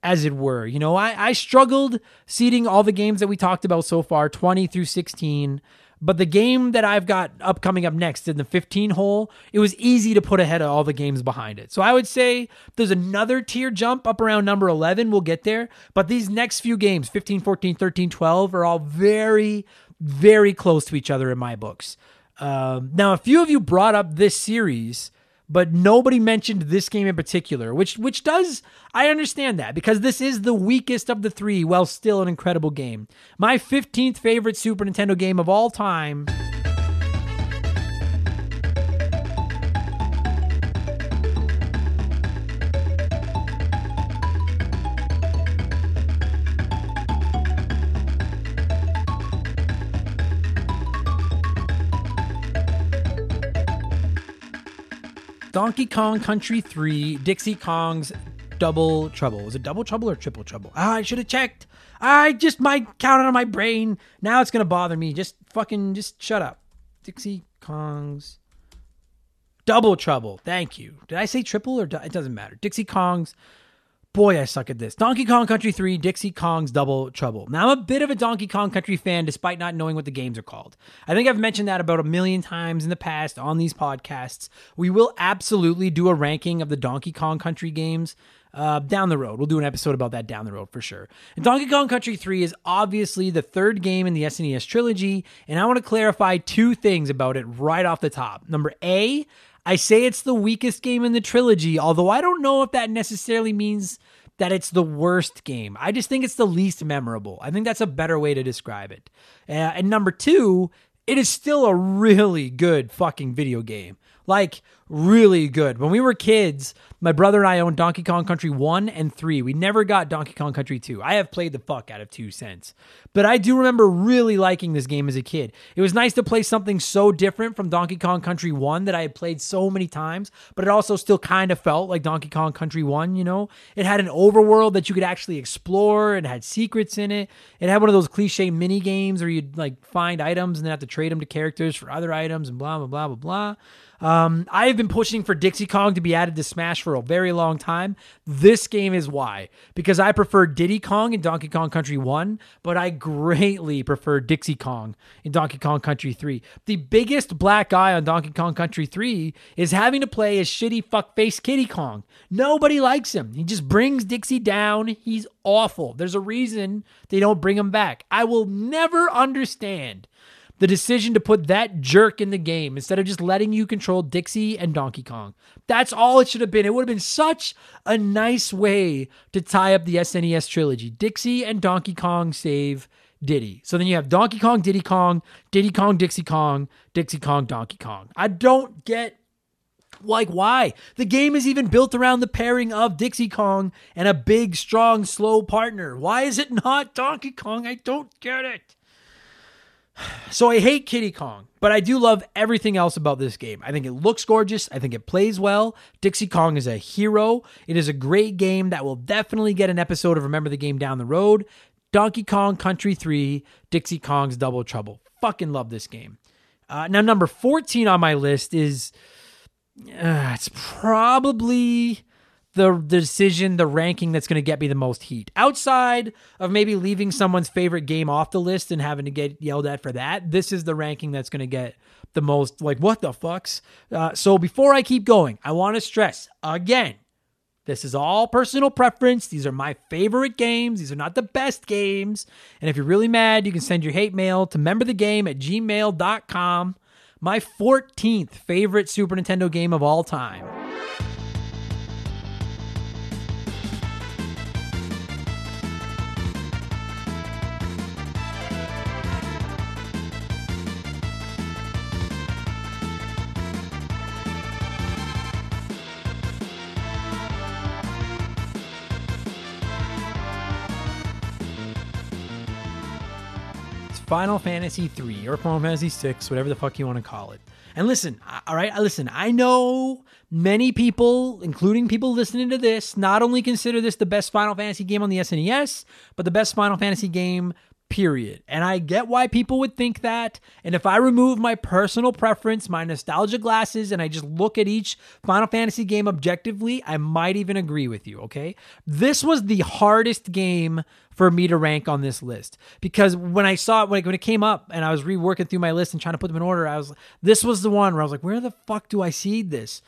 as it were. You know, I, I struggled seeding all the games that we talked about so far, 20 through 16. But the game that I've got up coming up next in the 15 hole, it was easy to put ahead of all the games behind it. So I would say there's another tier jump up around number 11. We'll get there. But these next few games, 15, 14, 13, 12, are all very, very close to each other in my books. Um, now, a few of you brought up this series, but nobody mentioned this game in particular, which which does I understand that because this is the weakest of the three, while still an incredible game. My 15th favorite Super Nintendo game of all time. Donkey Kong Country 3, Dixie Kong's Double Trouble. Was it Double Trouble or Triple Trouble? Ah, I should have checked. I just might count on my brain. Now it's to bother me. Just fucking, just shut up. Dixie Kong's Double Trouble. Thank you. Did I say triple or it doesn't matter? Dixie Kong's Boy, I suck at this. Donkey Kong Country 3, Dixie Kong's Double Trouble. Now, I'm a bit of a Donkey Kong Country fan despite not knowing what the games are called. I think I've mentioned that about a million times in the past on these podcasts. We will absolutely do a ranking of the Donkey Kong Country games uh, down the road. We'll do an episode about that down the road for sure. And Donkey Kong Country 3 is obviously the third game in the SNES trilogy, and I want to clarify two things about it right off the top. Number A, I say it's the weakest game in the trilogy, although I don't know if that necessarily means that it's the worst game. I just think it's the least memorable. I think that's a better way to describe it. Uh, and number two, it is still a really good fucking video game. Like, really good. When we were kids, my brother and I owned Donkey Kong Country 1 and 3. We never got Donkey Kong Country 2. I have played the fuck out of 2 cents. But I do remember really liking this game as a kid. It was nice to play something so different from Donkey Kong Country 1 that I had played so many times, but it also still kind of felt like Donkey Kong Country 1, you know? It had an overworld that you could actually explore, and had secrets in it. It had one of those cliche mini games where you'd like find items and then have to trade them to characters for other items and blah blah blah blah blah. Um, I have been pushing for Dixie Kong to be added to Smash for a very long time. This game is why. Because I prefer Diddy Kong in Donkey Kong Country 1, but I greatly prefer Dixie Kong in Donkey Kong Country 3. The biggest black eye on Donkey Kong Country 3 is having to play as shitty fuckface Kiddy Kong. Nobody likes him. He just brings Dixie down. He's awful. There's a reason they don't bring him back. I will never understand the decision to put that jerk in the game instead of just letting you control Dixie and Donkey Kong. That's all it should have been. It would have been such a nice way to tie up the SNES trilogy. Dixie and Donkey Kong save Diddy. So then you have Donkey Kong, Diddy Kong, Diddy Kong, Dixie Kong, Dixie Kong, Donkey Kong. I don't get like why the game is even built around the pairing of Dixie Kong and a big, strong, slow partner. Why is it not Donkey Kong? I don't get it. So I hate Kiddy Kong, but I do love everything else about this game. I think it looks gorgeous. I think it plays well. Dixie Kong is a hero. It is a great game that will definitely get an episode of Remember the Game down the road. Donkey Kong Country 3, Dixie Kong's Double Trouble. Fucking love this game. Uh, now, number 14 on my list is. Uh, it's probably the, decision, the ranking that's going to get me the most heat. Outside of maybe leaving someone's favorite game off the list and having to get yelled at for that, this is the ranking that's going to get the most, like, what the fucks? Uh, so before I keep going, I want to stress again this is all personal preference. These are my favorite games. These are not the best games. And if you're really mad, you can send your hate mail to memberthegame at gmail.com. My 14th favorite Super Nintendo game of all time. Final Fantasy 3 or Final Fantasy 6, whatever the fuck you want to call it. And listen, all right, listen, I know many people, including people listening to this, not only consider this the best Final Fantasy game on the SNES, but the best Final Fantasy game period. And I get why people would think that. And if I remove my personal preference, my nostalgia glasses, and I just look at each Final Fantasy game objectively, I might even agree with you, okay? This was the hardest game for me to rank on this list because when I saw it, when it came up and I was reworking through my list and trying to put them in order, I was, this was the one where I was like, where the fuck do I see this?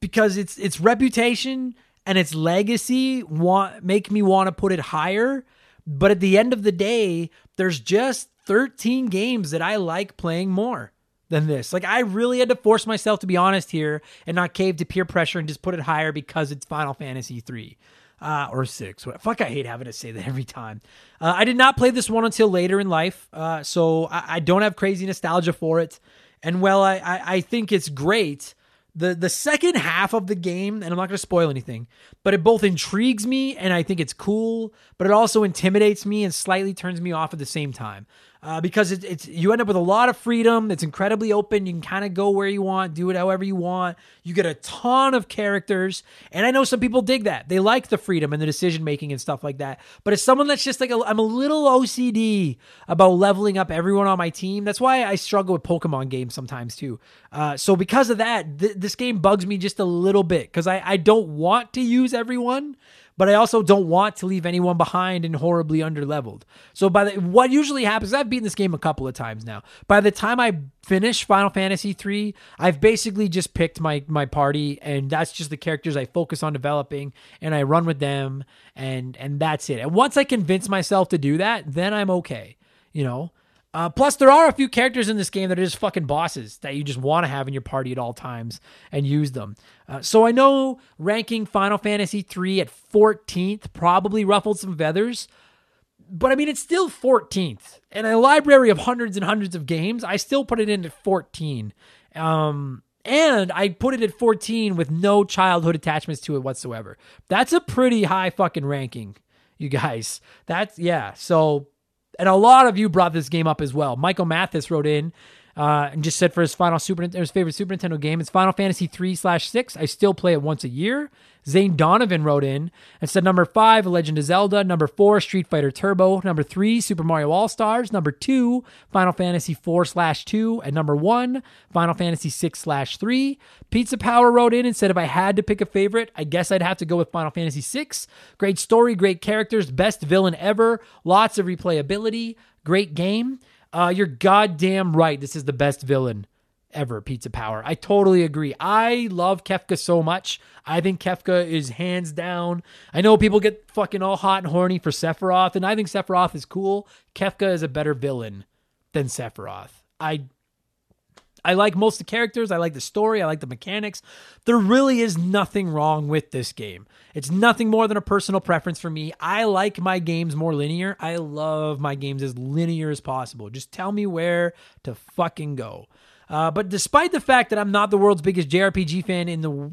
Because it's, its reputation and its legacy want, make me want to put it higher but at the end of the day, there's just 13 games that I like playing more. than this. Like I really had to force myself to be honest here and not cave to peer pressure and just put it higher because it's Final Fantasy 3 uh, or 6. Fuck, I hate having to say that every time. Uh, I did not play this one until later in life, uh, so I, I, don't have crazy nostalgia for it. And well, I, I, I think it's great the the second half of the game, and I'm not going to spoil anything, but it both intrigues me and I think it's cool, but it also intimidates me and slightly turns me off at the same time uh, because it, it's you end up with a lot of freedom. It's incredibly open. You can kind of go where you want, do it however you want. You get a ton of characters, and I know some people dig that. They like the freedom and the decision making and stuff like that. But as someone that's just like i am a little OCD about leveling up everyone on my team. That's why I struggle with Pokemon games sometimes too. Uh, so because of that, th- this game bugs me just a little bit because I I don't want to use everyone but I also don't want to leave anyone behind and horribly underleveled. So by the what usually happens, I've beaten this game a couple of times now. By the time I finish Final Fantasy 3, I've basically just picked my my party and that's just the characters I focus on developing and I run with them and and that's it. And once I convince myself to do that, then I'm okay, you know? Uh, plus, there are a few characters in this game that are just fucking bosses that you just want to have in your party at all times and use them. Uh, so I know ranking Final Fantasy III at 14th probably ruffled some feathers, but I mean, it's still 14th. In a library of hundreds and hundreds of games, I still put it in at 14. Um, and I put it at 14 with no childhood attachments to it whatsoever. That's a pretty high fucking ranking, you guys. That's, yeah. So and a lot of you brought this game up as well. Michael Mathis wrote in uh, and just said for his final Super his favorite Super Nintendo game, it's Final Fantasy three slash six. I still play it once a year. Zane Donovan wrote in and said number five, Legend of Zelda. Number four, Street Fighter Turbo. Number three, Super Mario All Stars. Number two, Final Fantasy four slash two. And number one, Final Fantasy six slash three. Pizza Power wrote in and said if I had to pick a favorite, I guess I'd have to go with Final Fantasy six. Great story, great characters, best villain ever, lots of replayability, great game. Uh, you're goddamn right. This is the best villain ever, Pizza Power. I totally agree. I love Kefka so much. I think Kefka is hands down. I know people get fucking all hot and horny for Sephiroth, and I think Sephiroth is cool. Kefka is a better villain than Sephiroth. I I like most of the characters. I like the story. I like the mechanics. There really is nothing wrong with this game. It's nothing more than a personal preference for me. I like my games more linear. I love my games as linear as possible. Just tell me where to fucking go. Uh, but despite the fact that I'm not the world's biggest JRPG fan in the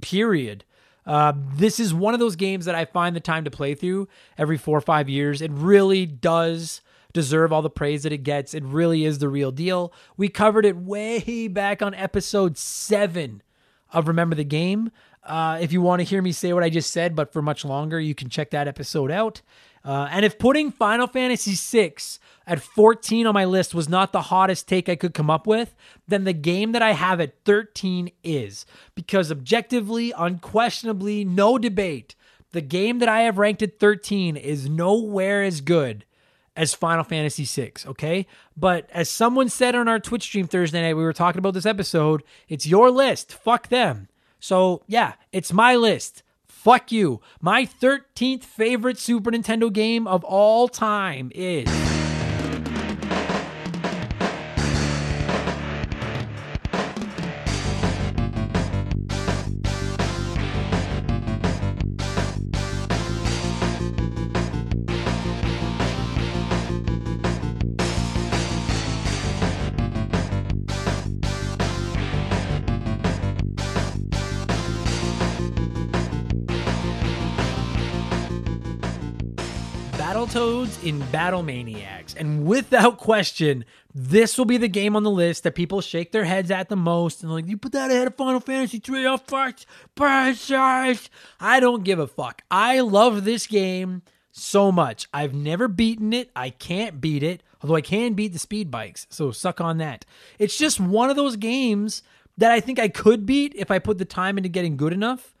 period, uh, this is one of those games that I find the time to play through every four or five years. It really does deserve all the praise that it gets. It really is the real deal. We covered it way (laughs) back on episode seven of Remember the Game. Uh, if you want to hear me say what I just said, but for much longer, you can check that episode out. Uh, and if putting Final Fantasy VI at 14 on my list was not the hottest take I could come up with, then the game that I have at 13 is. Because objectively, unquestionably, no debate, the game that I have ranked at 13 is nowhere as good as Final Fantasy VI, okay? But as someone said on our Twitch stream Thursday night, we were talking about this episode, it's your list. Fuck them. So, yeah, it's my list. Fuck you. My 13th favorite Super Nintendo game of all time is. Battletoads in Battle Maniacs. And without question, this will be the game on the list that people shake their heads at the most. And like, you put that ahead of Final Fantasy 3 oh fuck, precious. I don't give a fuck. I love this game so much. I've never beaten it. I can't beat it, although I can beat the speed bikes. So suck on that. It's just one of those games that I think I could beat if I put the time into getting good enough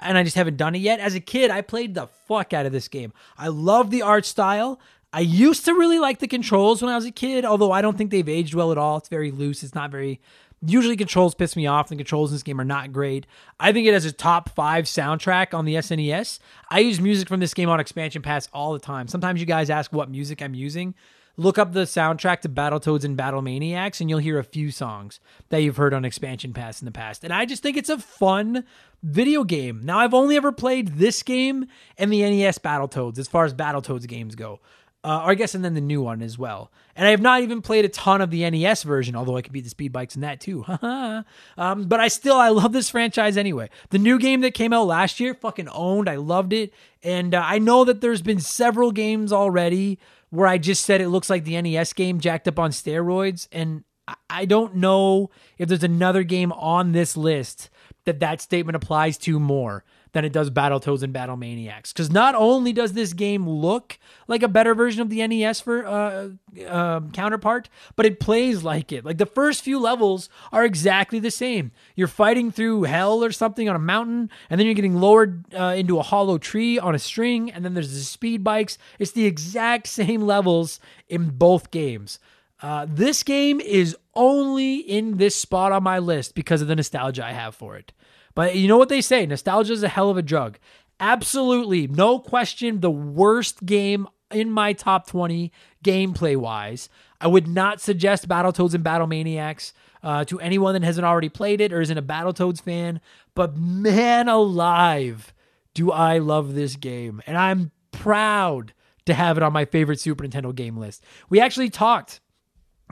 and I just haven't done it yet. As a kid, I played the fuck out of this game. I love the art style. I used to really like the controls when I was a kid, although I don't think they've aged well at all. It's very loose. It's not very. Usually, controls piss me off. The controls in this game are not great. I think it has a top five soundtrack on the SNES. I use music from this game on expansion pass all the time. Sometimes you guys ask what music I'm using. Look up the soundtrack to Battletoads and Battle Maniacs, and you'll hear a few songs that you've heard on Expansion Pass in the past. And I just think it's a fun video game. Now, I've only ever played this game and the NES Battletoads as far as Battletoads games go. Uh, or I guess, and then the new one as well. And I have not even played a ton of the NES version, although I could beat the speed bikes in that too. (laughs) um, but I still, I love this franchise anyway. The new game that came out last year, fucking owned. I loved it. And uh, I know that there's been several games already where I just said it looks like the NES game jacked up on steroids. And I don't know if there's another game on this list that that statement applies to more than it does Battletoads and Battle Maniacs. Because not only does this game look like a better version of the NES for uh, uh, counterpart, but it plays like it. Like the first few levels are exactly the same. You're fighting through hell or something on a mountain, and then you're getting lowered uh, into a hollow tree on a string, and then there's the speed bikes. It's the exact same levels in both games. Uh, this game is only in this spot on my list because of the nostalgia I have for it. But you know what they say nostalgia is a hell of a drug. Absolutely, no question, the worst game in my top 20 gameplay wise. I would not suggest Battletoads and Battle Maniacs uh, to anyone that hasn't already played it or isn't a Battletoads fan. But man alive, do I love this game. And I'm proud to have it on my favorite Super Nintendo game list. We actually talked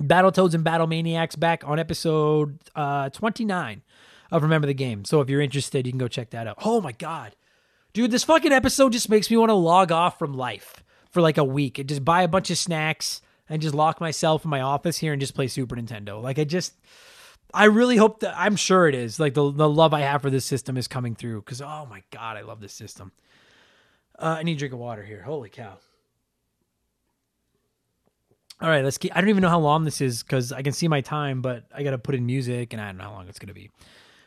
Battletoads and Battle Maniacs back on episode uh, 29 of Remember the Game. So if you're interested, you can go check that out. Oh my God. Dude, this fucking episode just makes me want to log off from life for like a week and just buy a bunch of snacks and just lock myself in my office here and just play Super Nintendo. Like I just I really hope that I'm sure it is. Like the the love I have for this system is coming through cuz oh my god, I love this system. Uh, I need a drink of water here. Holy cow. All right, let's keep I don't even know how long this is cuz I can see my time, but I got to put in music and I don't know how long it's going to be.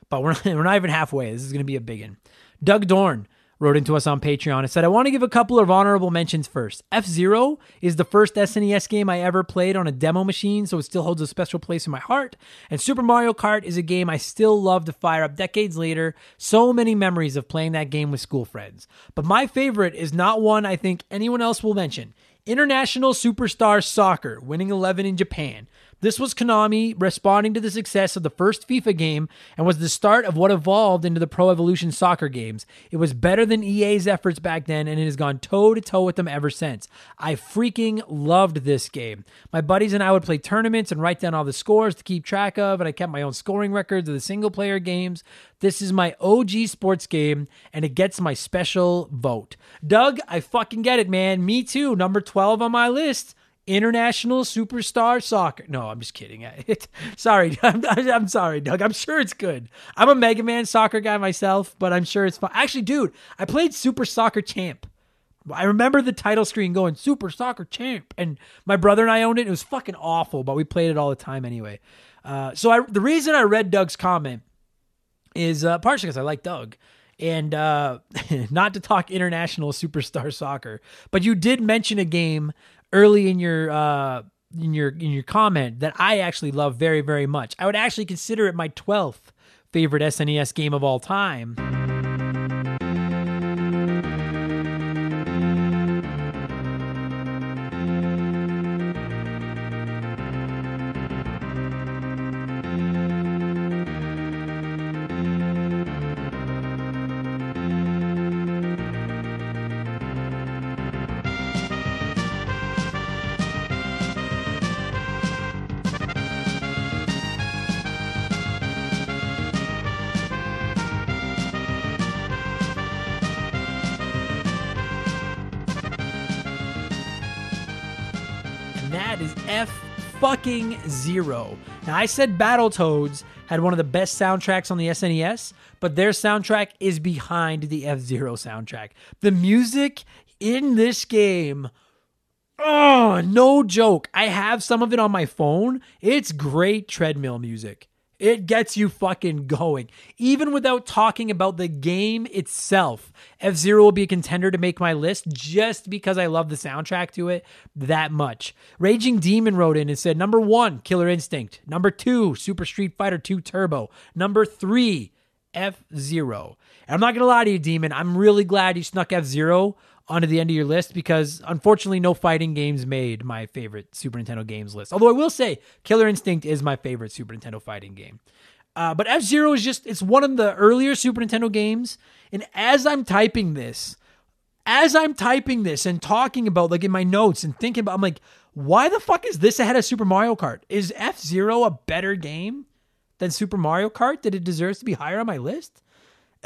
But we're not, (laughs) we're not even halfway. This is going to be a big one. Doug Dorn wrote into us on Patreon and said, I want to give a couple of honorable mentions first. F Zero is the first SNES game I ever played on a demo machine, so it still holds a special place in my heart. And Super Mario Kart is a game I still love to fire up decades later. So many memories of playing that game with school friends. But my favorite is not one I think anyone else will mention. International Superstar Soccer, winning 11 in Japan. This was Konami responding to the success of the first FIFA game and was the start of what evolved into the Pro Evolution Soccer games. It was better than EA's efforts back then and it has gone toe to toe with them ever since. I freaking loved this game. My buddies and I would play tournaments and write down all the scores to keep track of, and I kept my own scoring records of the single player games. This is my OG sports game and it gets my special vote. Doug, I fucking get it, man. Me too. Number 12 on my list. International Superstar Soccer. No, I'm just kidding. (laughs) It, sorry, (laughs) I'm, I'm, sorry, Doug. I'm sure it's good. I'm a Mega Man soccer guy myself, but I'm sure it's fun. Actually, dude, I played Super Soccer Champ. I remember the title screen going Super Soccer Champ, and my brother and I owned it. It was fucking awful, but we played it all the time anyway. Uh, so I, the reason I read Doug's comment is uh, partially because I like Doug and uh, (laughs) not to talk international superstar soccer, but you did mention a game early in your uh, in your in your comment that I actually love very very much. I would actually consider it my 12th favorite SNES game of all time. Fucking zero. Now, I said Battletoads had one of the best soundtracks on the SNES, but their soundtrack is behind the F Zero soundtrack. The music in this game, oh, no joke. I have some of it on my phone. It's great treadmill music. It gets you fucking going. Even without talking about the game itself, F Zero will be a contender to make my list just because I love the soundtrack to it that much. Raging Demon wrote in and said number one, Killer Instinct. Number two, Super Street Fighter 2 Turbo. Number three, F Zero. And I'm not going to lie to you, Demon. I'm really glad you snuck F Zero onto the end of your list because unfortunately, no fighting games made my favorite Super Nintendo games list. Although I will say, Killer Instinct is my favorite Super Nintendo fighting game. Uh, but F Zero is just, it's one of the earlier Super Nintendo games. And as I'm typing this, as I'm typing this and talking about like in my notes and thinking about, I'm like, why the fuck is this ahead of Super Mario Kart? Is F Zero a better game than Super Mario Kart that it deserves to be higher on my list?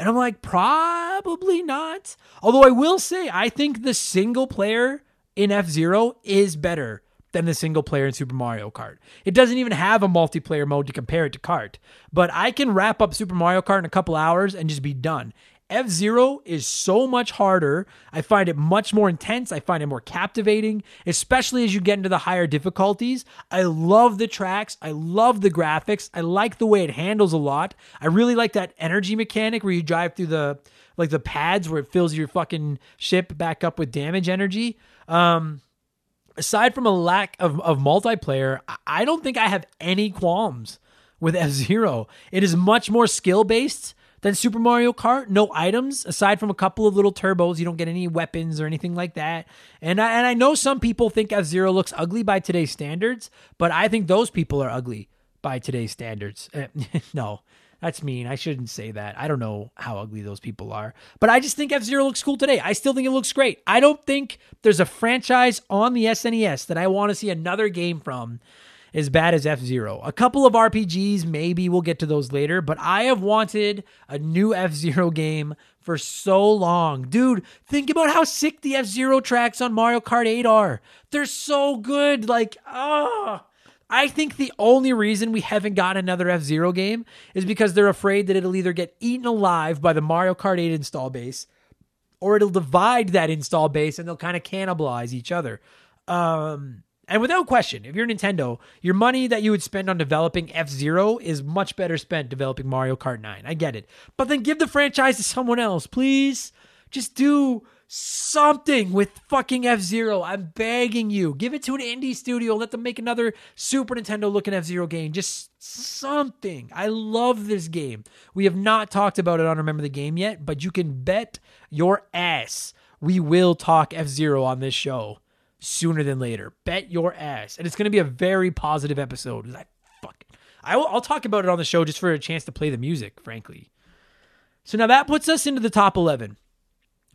And I'm like, probably not. Although I will say, I think the single player in F Zero is better than the single player in Super Mario Kart. It doesn't even have a multiplayer mode to compare it to Kart, but I can wrap up Super Mario Kart in a couple hours and just be done. F Zero is so much harder. I find it much more intense. I find it more captivating, especially as you get into the higher difficulties. I love the tracks. I love the graphics. I like the way it handles a lot. I really like that energy mechanic where you drive through the like the pads where it fills your fucking ship back up with damage energy. Um, aside from a lack of, of multiplayer, I don't think I have any qualms with F Zero. It is much more skill based than Super Mario Kart. No items aside from a couple of little turbos. You don't get any weapons or anything like that. And I, and I know some people think F Zero looks ugly by today's standards, but I think those people are ugly by today's standards. Eh, (laughs) no, that's mean. I shouldn't say that. I don't know how ugly those people are. But I just think F Zero looks cool today. I still think it looks great. I don't think there's a franchise on the SNES that I want to see another game from as bad as F Zero. A couple of RPGs, maybe we'll get to those later, but I have wanted a new F Zero game for so long. Dude, think about how sick the F Zero tracks on Mario Kart 8 are. They're so good. Like, ah. Oh. I think the only reason we haven't got another F Zero game is because they're afraid that it'll either get eaten alive by the Mario Kart 8 install base or it'll divide that install base and they'll kind of cannibalize each other. Um, and without question, if you're Nintendo, your money that you would spend on developing F Zero is much better spent developing Mario Kart 9. I get it. But then give the franchise to someone else, please. Just do something with fucking F Zero. I'm begging you. Give it to an indie studio. Let them make another Super Nintendo looking F Zero game. Just something. I love this game. We have not talked about it on Remember the Game yet, but you can bet your ass we will talk F Zero on this show sooner than later. Bet your ass. And it's going to be a very positive episode. I fuck I will, I'll talk about it on the show just for a chance to play the music, frankly. So now that puts us into the top 11.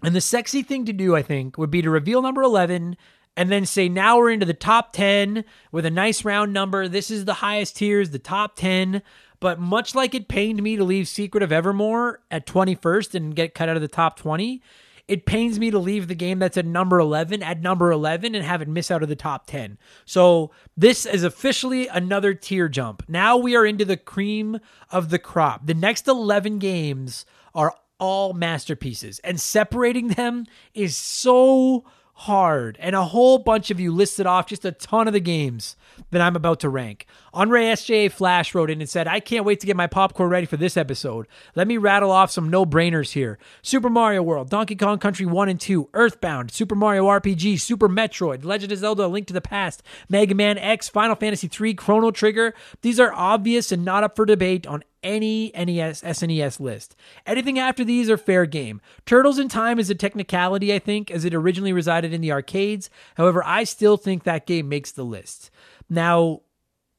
And the sexy thing to do, I think, would be to reveal number 11 and then say, now we're into the top 10 with a nice round number. This is the highest tiers, the top 10. But much like it pained me to leave Secret of Evermore at 21st and get cut out of the top 20, it pains me to leave the game that's at number 11 at number 11 and have it miss out of the top 10. So this is officially another tier jump. Now we are into the cream of the crop. The next 11 games are all masterpieces, and separating them is so hard. And a whole bunch of you listed off just a ton of the games that I'm about to rank. Andre SJA Flash wrote in and said, I can't wait to get my popcorn ready for this episode. Let me rattle off some no brainers here Super Mario World, Donkey Kong Country 1 and 2, Earthbound, Super Mario RPG, Super Metroid, Legend of Zelda Link to the Past, Mega Man X, Final Fantasy 3, Chrono Trigger. These are obvious and not up for debate on any NES SNES list. Anything after these are fair game. Turtles in Time is a technicality, I think, as it originally resided in the arcades. However, I still think that game makes the list. Now,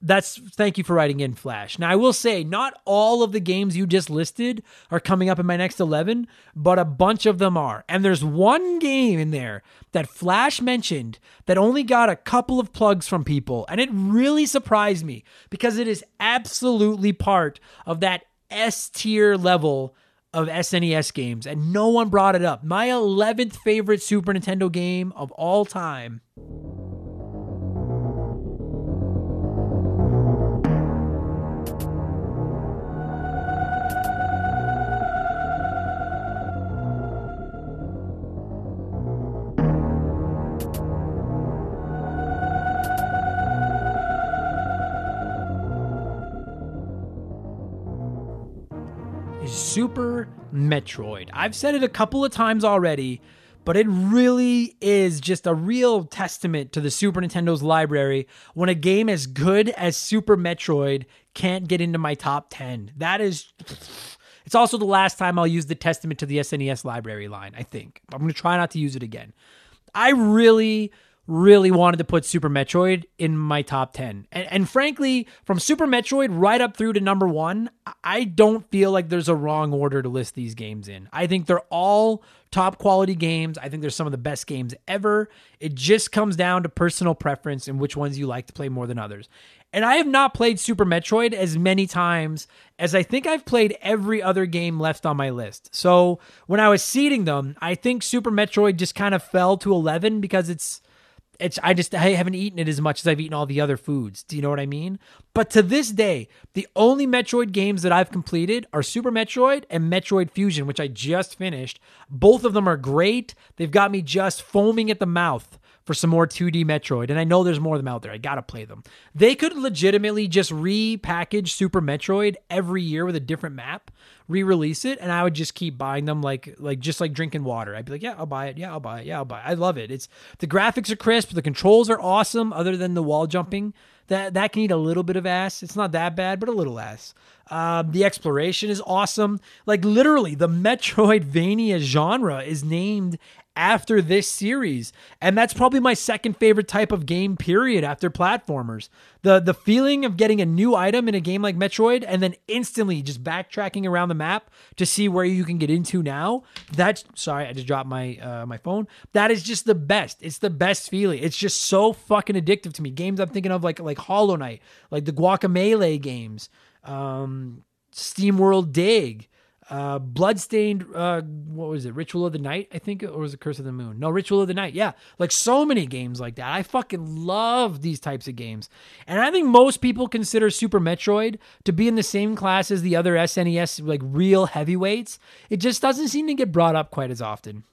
that's thank you for writing in flash now i will say not all of the games you just listed are coming up in my next 11 but a bunch of them are and there's one game in there that flash mentioned that only got a couple of plugs from people and it really surprised me because it is absolutely part of that s tier level of SNES games, and no one brought it up. My 11th favorite Super Nintendo game of all time Super Metroid. I've said it a couple of times already, but it really is just a real testament to the Super Nintendo's library when a game as good as Super Metroid can't get into my top 10. That is It's also the last time I'll use the Testament to the SNES library line, I think. I'm going to try not to use it again. I really really wanted to put Super Metroid in my top 10. And, and, frankly, from Super Metroid right up through to number one, I don't feel like there's a wrong order to list these games in. I think they're all top quality games. I think they're some of the best games ever. It just comes down to personal preference and which ones you like to play more than others. And I have not played Super Metroid as many times as I think I've played every other game left on my list. So when I was seeding them, I think Super Metroid just kind of fell to 11 because it's it's I just I haven't eaten it as much as I've eaten all the other foods. Do you know what I mean? But to this day, the only Metroid games that I've completed are Super Metroid and Metroid Fusion, which I just finished. Both of them are great. They've got me just foaming at the mouth for some more 2D Metroid. And I know there's more of them out there. I got to play them. They could legitimately just repackage Super Metroid every year with a different map, re-release it, and I would just keep buying them like like just like drinking water. I'd be like, "Yeah, I'll buy it. Yeah, I'll buy it. Yeah, I'll buy it." I love it. It's the graphics are crisp, the controls are awesome other than the wall jumping. That that can eat a little bit of ass. It's not that bad, but a little ass. Um, the exploration is awesome. Like literally, the Metroidvania genre is named after this series. And that's probably my second favorite type of game period after platformers. The the feeling of getting a new item in a game like Metroid and then instantly just backtracking around the map to see where you can get into now. That's sorry, I just dropped my uh, my phone. That is just the best. It's the best feeling. It's just so fucking addictive to me. Games I'm thinking of like like Hollow Knight, like the Guacamelee games, um, Steam World Dig, uh, Bloodstained, uh, what was it? Ritual of the Night, I think, or was it Curse of the Moon? No, Ritual of the Night. Yeah, like so many games like that. I fucking love these types of games, and I think most people consider Super Metroid to be in the same class as the other SNES like real heavyweights. It just doesn't seem to get brought up quite as often,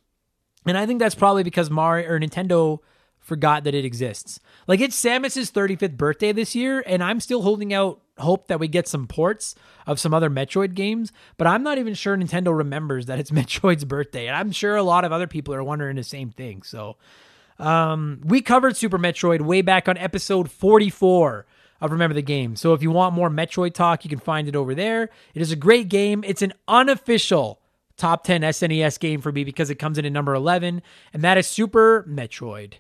and I think that's probably because Mario or Nintendo forgot that it exists. Like it's Samus's 35th birthday this year, and I'm still holding out hope that we get some ports of some other Metroid games, but I'm not even sure Nintendo remembers that it's (laughs) Metroid's birthday. And I'm sure a lot of other people are wondering the same thing. So um, we covered Super Metroid way back on episode 44 of Remember the Game. So if you want more Metroid talk, you can find it over there. It is a great game. It's an unofficial top 10 SNES game for me because it comes in at number 11, and that is Super Metroid.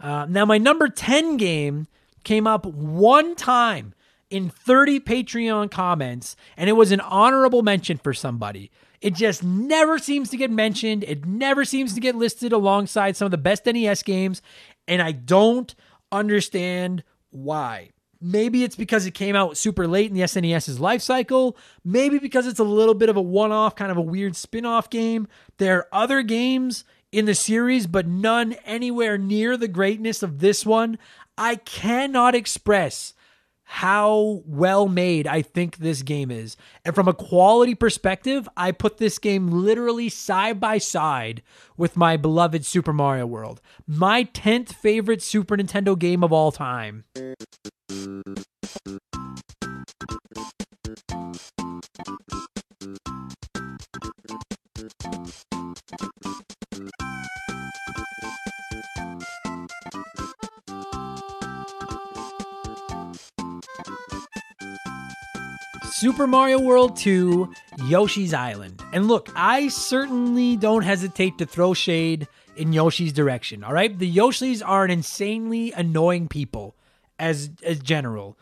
Uh, now, my number 10 game came up one time in 30 Patreon comments, and it was an honorable mention for somebody. It just never seems to get mentioned. It never seems to get listed alongside some of the best NES games, and I don't understand why. Maybe it's because it came out super late in the SNES's life cycle. Maybe because it's a little bit of a one off, kind of a weird spin off game. There are other games in the series, but none anywhere near the greatness of this one. I cannot express how well made I think this game is. And from a quality perspective, I put this game literally side by side with my beloved Super Mario World, my 10th favorite Super Nintendo game of all time. Super Mario World 2, Yoshi's Island. And look, I certainly don't hesitate to throw shade in Yoshi's direction, all right? The Yoshis are an insanely annoying people as as general.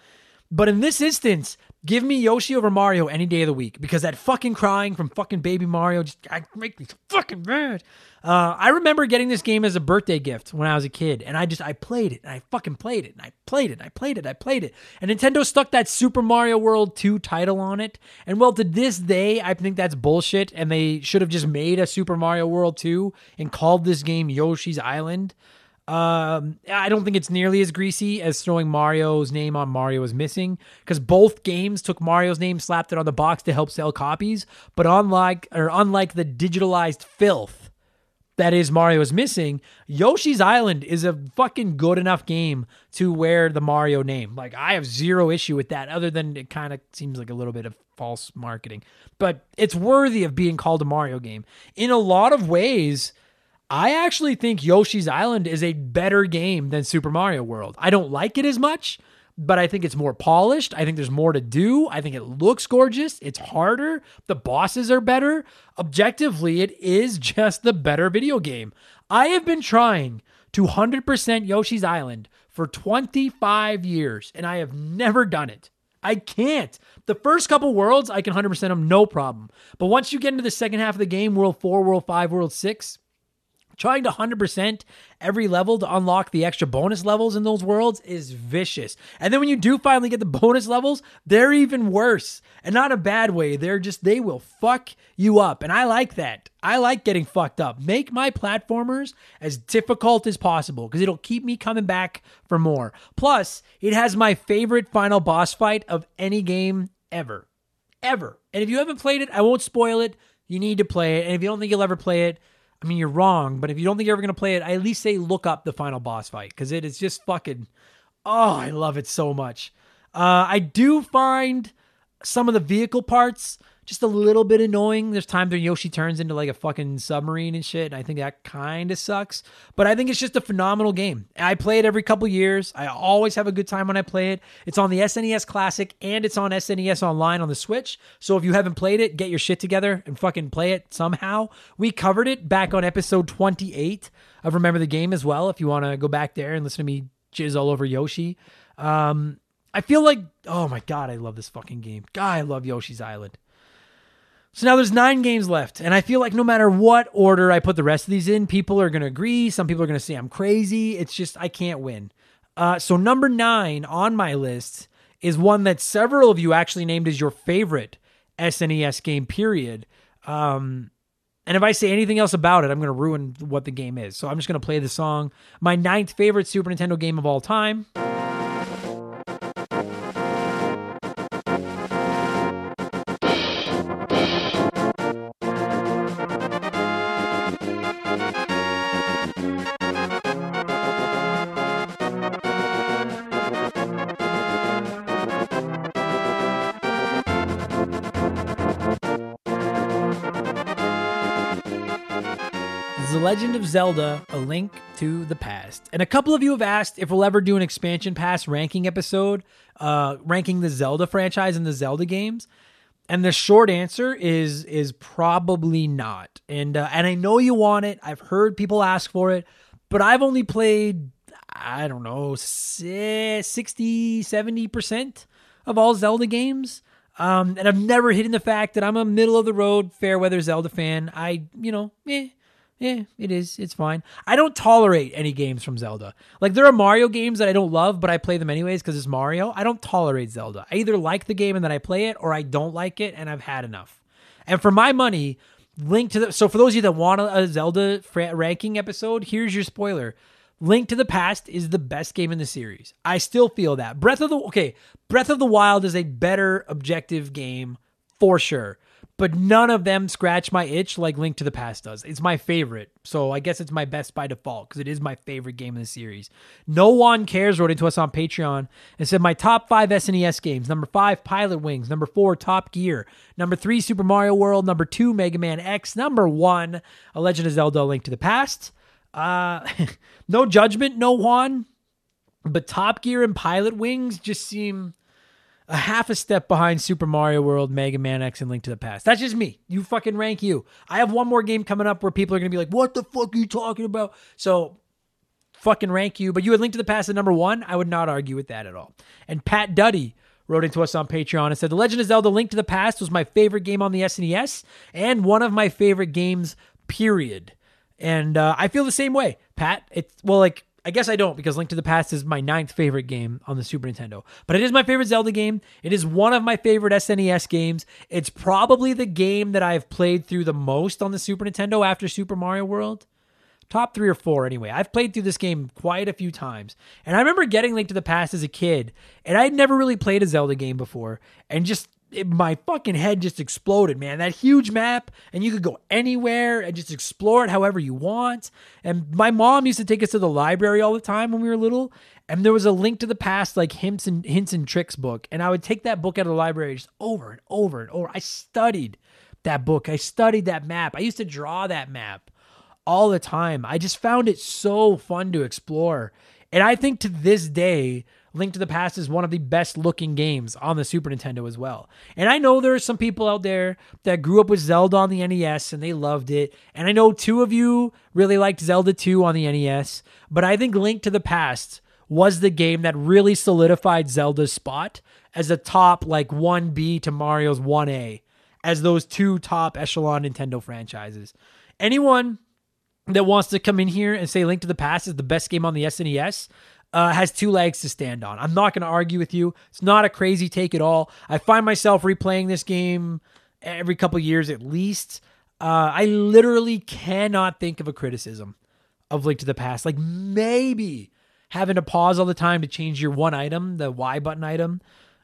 But in this instance, give me Yoshi over Mario any day of the week because that fucking crying from fucking baby Mario just I, make me fucking mad. Uh, I remember getting this game as a birthday gift when I was a kid, and I just I played it and I fucking played it and I played it and I played it I played it. And Nintendo stuck that Super Mario World 2 title on it. And well, to this day, I think that's bullshit, and they should have just made a Super Mario World 2 and called this game Yoshi's Island. Um, I don't think it's nearly as greasy as throwing Mario's name on Mario is missing because both games took Mario's name, slapped it on the box to help sell copies. But unlike or unlike the digitalized filth that is Mario is missing, Yoshi's Island is a fucking good enough game to wear the Mario name. Like I have zero issue with that, other than it kind of seems like a little bit of false marketing. But it's worthy of being called a Mario game in a lot of ways I actually think Yoshi's Island is a better game than Super Mario World. I don't like it as much, but I think it's more polished. I think there's more to do. I think it looks gorgeous. It's harder. The bosses are better. Objectively, it is (laughs) just the better video game. I have been trying to 100% Yoshi's Island for 25 years, and I have never done it. I can't. The first couple worlds, I can 100% them, no problem. But once you get into the second half of the game, World 4, World 5, World 6, trying to 100% every level to unlock the extra bonus levels in those worlds is vicious. And then when you do finally get the (laughs) bonus levels, they're even worse. And not a bad way. They're just, they will fuck you up. And I like that. I like getting fucked up. Make my platformers as difficult as possible because it'll keep me coming back for more. Plus, it has my favorite final boss fight of any game ever. Ever. And if you haven't played it, I won't spoil it. You need to play it. And if you don't think you'll ever play it, I mean, you're wrong, but if you don't think you're ever going to play it, I at least say look up the final boss fight because it is just fucking. Oh, I love it so much. Uh, I do find some of the vehicle parts just a little bit annoying. There's times where Yoshi turns into like a fucking submarine and shit. And I think that kind of sucks. But I think it's just a phenomenal game. I play it every couple years. I always have a good time when I play it. It's on the SNES Classic and it's on SNES Online on the Switch. So if you haven't played it, get your shit together and fucking play it somehow. We covered it back on episode 28 of Remember the Game as well. If you want to go back there and listen to me jizz all over Yoshi. Um, I feel like, oh my God, I love this fucking game. God, I love Yoshi's Island. So now there's nine games left, and I feel like no matter what order I put the rest of these in, people are going to agree. Some people are going to say I'm crazy. It's just I can't win. Uh, so number nine on my list is one that several of you actually named as your favorite SNES game. Period. Um, and if I say anything else about it, I'm going to ruin what the game is. So I'm just going to play the song. My ninth favorite Super Nintendo game of all time. Zelda A Link to the Past. And a couple of you have asked if we'll ever do an expansion pass ranking episode, uh, ranking the Zelda franchise and the Zelda games. And the short answer is is probably not. And uh, and I know you want it. I've heard people ask for it, but I've only played I don't know 60 70% of all Zelda games. Um, and I've never hidden the fact that I'm a middle of the road fair weather Zelda fan. I, you know, eh, yeah, it is. It's fine. I don't tolerate any games from Zelda. Like there are Mario games that I don't love, but I play them anyways because it's Mario. I don't tolerate Zelda. I either like the game and then I play it, or I don't like it and I've had enough. And for my money, Link to the so for those of you that want a, Zelda fra- ranking episode, here's your spoiler. Link to the Past is the best game in the series. I still feel that. Breath of the okay, Breath of the Wild is a better objective game for sure but none of them scratch my itch like Link to the Past does. It's my favorite, so I guess it's my best by default because it is my favorite game in the series. No one cares wrote into us on Patreon and said my top five SNES games: number five, Pilotwings; number four, Top Gear; number three, Super Mario World; number two, Mega Man X; number one, A Legend of Zelda: Link to the Past. Uh, (laughs) no judgment, no one. but Top Gear and Pilotwings just seem a half a step behind Super Mario World, Mega Man X, and Link to the Past. That's just me. You fucking rank you. I have one more game coming up where people are gonna be like, "What the fuck are you talking about?" So, fucking rank you. But you had Link to the Past at number one. I would not argue with that at all. And Pat Duddy wrote into us on Patreon and said, "The Legend of Zelda: Link to the Past was my favorite game on the SNES and one of my favorite games. Period." And uh, I feel the same way, Pat. It's well, like I guess I don't because Link to the Past is my ninth favorite game on the Super Nintendo. But it is my favorite Zelda game. It is one of my favorite SNES games. It's probably the game that I've played through the most on the Super Nintendo after Super Mario World. Top three or four, anyway. I've played through this game quite a few times. And I remember getting Link to the Past as a kid, and I'd never really played a Zelda game before. And just it, my fucking head just exploded, man. That huge map, and you could go anywhere and just explore it however you want. And my mom used to take us to the library all the time when we were little, and there was a link to the past, like hints and hints and tricks book, and I would take that book out of the library just over and over and over. I studied that book. I studied that map. I used to draw that map all the time. I just found it so fun to explore. And I think to this day, Link to the Past is one of the best looking games on the Super Nintendo as well. And I know there are some people out there that grew up with Zelda on the NES and they loved it. And I know two of you really liked Zelda 2 on the NES, but I think Link to the Past was the game that really solidified Zelda's spot as a top like 1B to Mario's 1A as those two top echelon Nintendo franchises. Anyone that wants to come in here and say Link to the Past is the best game on the SNES uh, has two legs to stand on. I'm not going to argue with you. It's not a crazy take at all. I find myself replaying this game every couple years at least. Uh, I literally cannot think of a criticism of Link to the Past. Like maybe having to pause all the time to change your one item, the Y button item.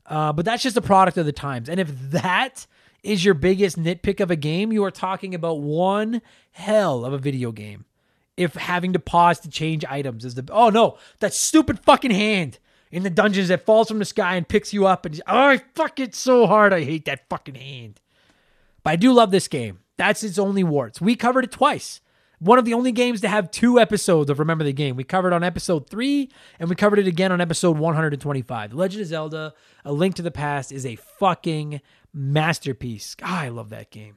Uh, but that's just a product of the times. And if that is your biggest nitpick of a game, you are talking about one hell of a video game. If having to pause to change items is the oh no, that stupid fucking hand in the dungeons that falls from the sky and picks you up and oh I fuck it so hard. I hate that fucking hand. But I do love this game. That's its only warts. We covered it twice. One of the only games to have two episodes of Remember the Game. We covered on episode three, and we covered it again on episode 125. The Legend of Zelda: A Link to the Past is a fucking masterpiece. I love that game.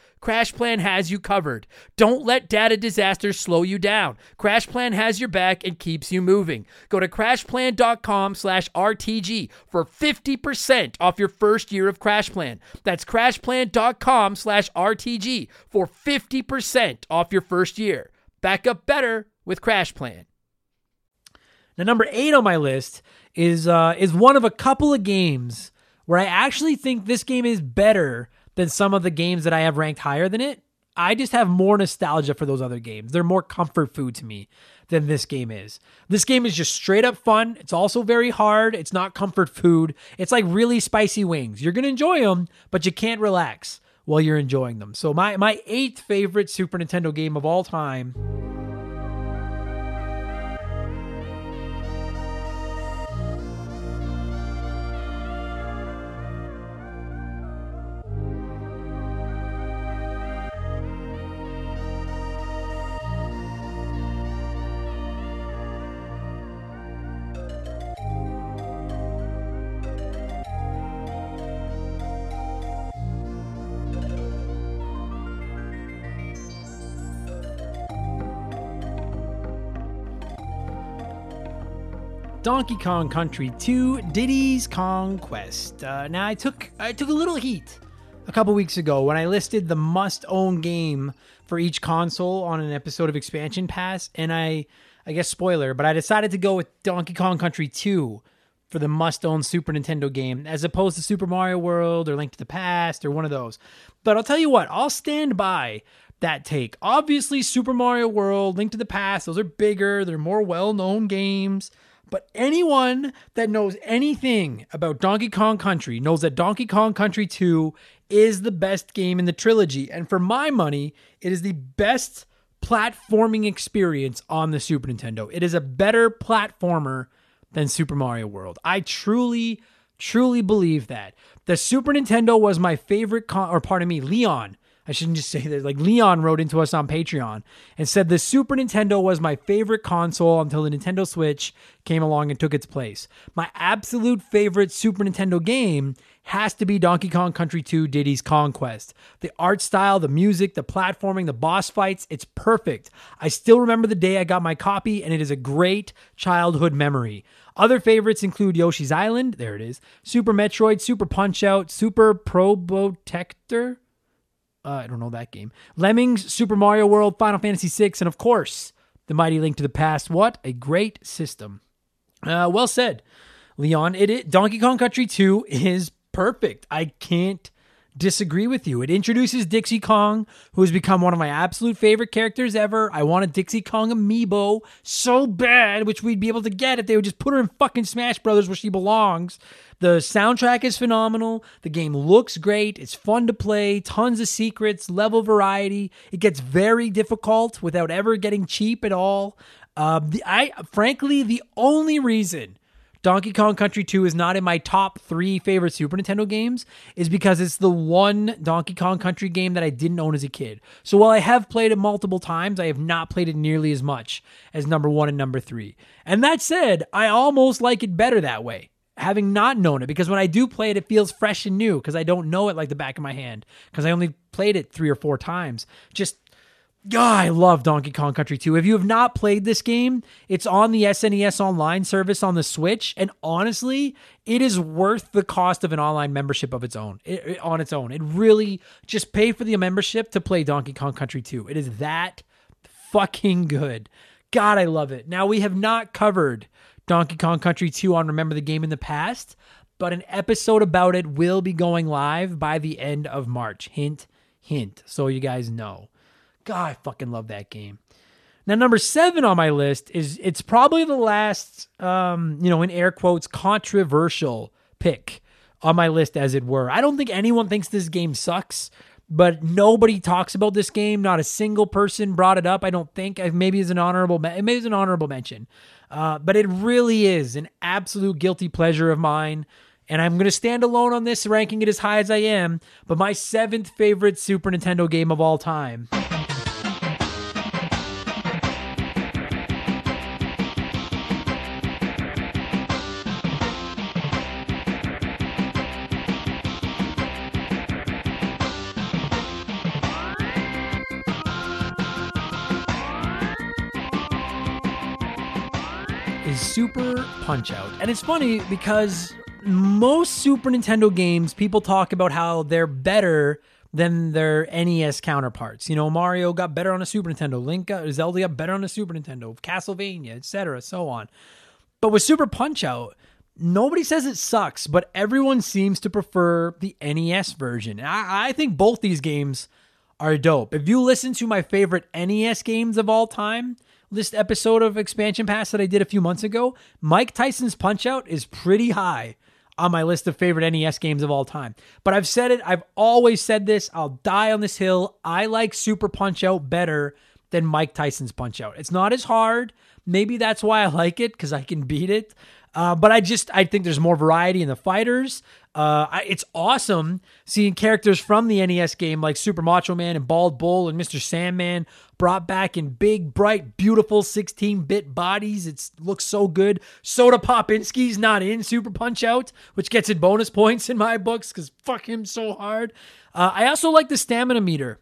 CrashPlan has you covered. Don't let data disasters slow you down. CrashPlan has your back and keeps you moving. Go to crashplan.com/rtg for 50% off your first year of CrashPlan. That's crashplan.com/rtg for 50% off your first year. Back up better with CrashPlan. Now, number eight on my list is uh, is one of a couple of games where I actually think this game is better than some of the games that I have ranked higher than it. I just have more nostalgia for those other games. They're more comfort food to me than this game is. This game is just straight up fun. It's also very hard. It's not comfort food. It's like really spicy wings. You're going to enjoy them, but you can't relax while you're enjoying them. So my my eighth favorite Super Nintendo game of all time Donkey Kong Country 2 Diddy's Kong Quest. Uh, now I took I took a little heat a couple weeks ago when I listed the must-own game for each console on an episode of Expansion Pass, and I I guess spoiler, but I decided to go with Donkey Kong Country 2 for the must-own Super Nintendo game, as opposed to Super Mario World or Link to the Past or one of those. But I'll tell you what, I'll stand by that take. Obviously, Super Mario World, Link to the Past, those are bigger, they're more well-known games But anyone that knows anything about Donkey Kong Country knows that Donkey Kong Country 2 is the best game in the trilogy. And for my money, it is the best platforming experience on the Super Nintendo. It is a better platformer than Super Mario World. I truly, truly believe that. The Super Nintendo was my favorite, con- or pardon me, Leon I shouldn't just say that. Like Leon wrote into us on Patreon and said the Super Nintendo was my favorite console until the Nintendo Switch came along and took its place. My absolute favorite Super Nintendo game has to be Donkey Kong Country 2 Diddy's Kong Quest. The art style, the music, the platforming, the boss fights, it's perfect. I still remember the day I got my copy, and it is a great childhood memory. Other favorites include Yoshi's Island, there it is, Super Metroid, Super Punch Out, Super Probotector, uh, I don't know that game. Lemmings, Super Mario World, Final Fantasy VI, and of course, The Mighty Link to the Past. What a great system. Uh, well said, Leon. It, it Donkey Kong Country 2 is perfect. I can't disagree with you. It introduces Dixie Kong, who has become one of my absolute favorite characters ever. I want a Dixie Kong amiibo so bad, which we'd be able to get if they would just put her in fucking Smash Brothers where she belongs. The soundtrack is phenomenal. The game looks great. It's fun to play. Tons of secrets, level variety. It gets very difficult without ever getting cheap at all. Uh, the, I frankly the only reason Donkey Kong Country 2 is not in my top three favorite Super Nintendo games is because it's the one Donkey Kong Country game that I didn't own as a kid. So while I have played it multiple times, I have not played it nearly as much as number one and number three. And that said, I almost like it better that way. Having not known it, because when I do play it, it feels fresh and new because I don't know it like the back of my hand because I only played it three or four times. Just God, I love Donkey Kong Country 2. If you have not played this game, it's on the SNES Online service on the Switch, and honestly, it is worth the cost of an online membership of its own. It, it, on its own, it really just pay for the membership to play Donkey Kong Country 2. It is that fucking good. God, I love it. Now we have not covered Donkey Kong Country 2 on Remember the Game in the past, but an episode about it will be going live by the end of March. Hint, hint. So you guys know. God, I fucking love that game. Now, number seven on my list is it's probably the last, um, you know, in air quotes, controversial pick on my list, as it were. I don't think anyone thinks this game sucks, but nobody talks about this game. Not a single person brought it up. I don't think. Maybe as an honorable, maybe as an honorable mention, uh, but it really is an absolute guilty pleasure of mine. And I'm going to stand alone on this, ranking it as high as I am. But my seventh favorite Super Nintendo game of all time. Super Punch Out. And it's funny because most Super Nintendo games, people talk about how they're better than their NES counterparts. You know, Mario got better on a Super Nintendo, Link got, Zelda got better on a Super Nintendo, Castlevania, etc., so on. But with Super Punch Out, nobody says it sucks, but everyone seems to prefer the NES version. I, I think both these games are dope. If you listen to my favorite NES games of all time, this episode of Expansion Pass that I did a few months ago, Mike Tyson's Punch Out is pretty high on my list of favorite NES games of all time. But I've said it, I've always said this, I'll die on this hill. I like Super Punch Out better than Mike Tyson's Punch Out. It's not as hard. Maybe that's why I like it because I can beat it. Uh, but I just I think there's more variety in the fighters. Uh, I, it's awesome seeing characters from the NES game like Super Macho Man and Bald Bull and Mr. Sandman brought back in big, bright, beautiful 16-bit bodies. It looks so good. Soda Popinski's not in Super Punch Out, which gets it bonus (laughs) points in my books because fuck him so hard. Uh, I also like the stamina meter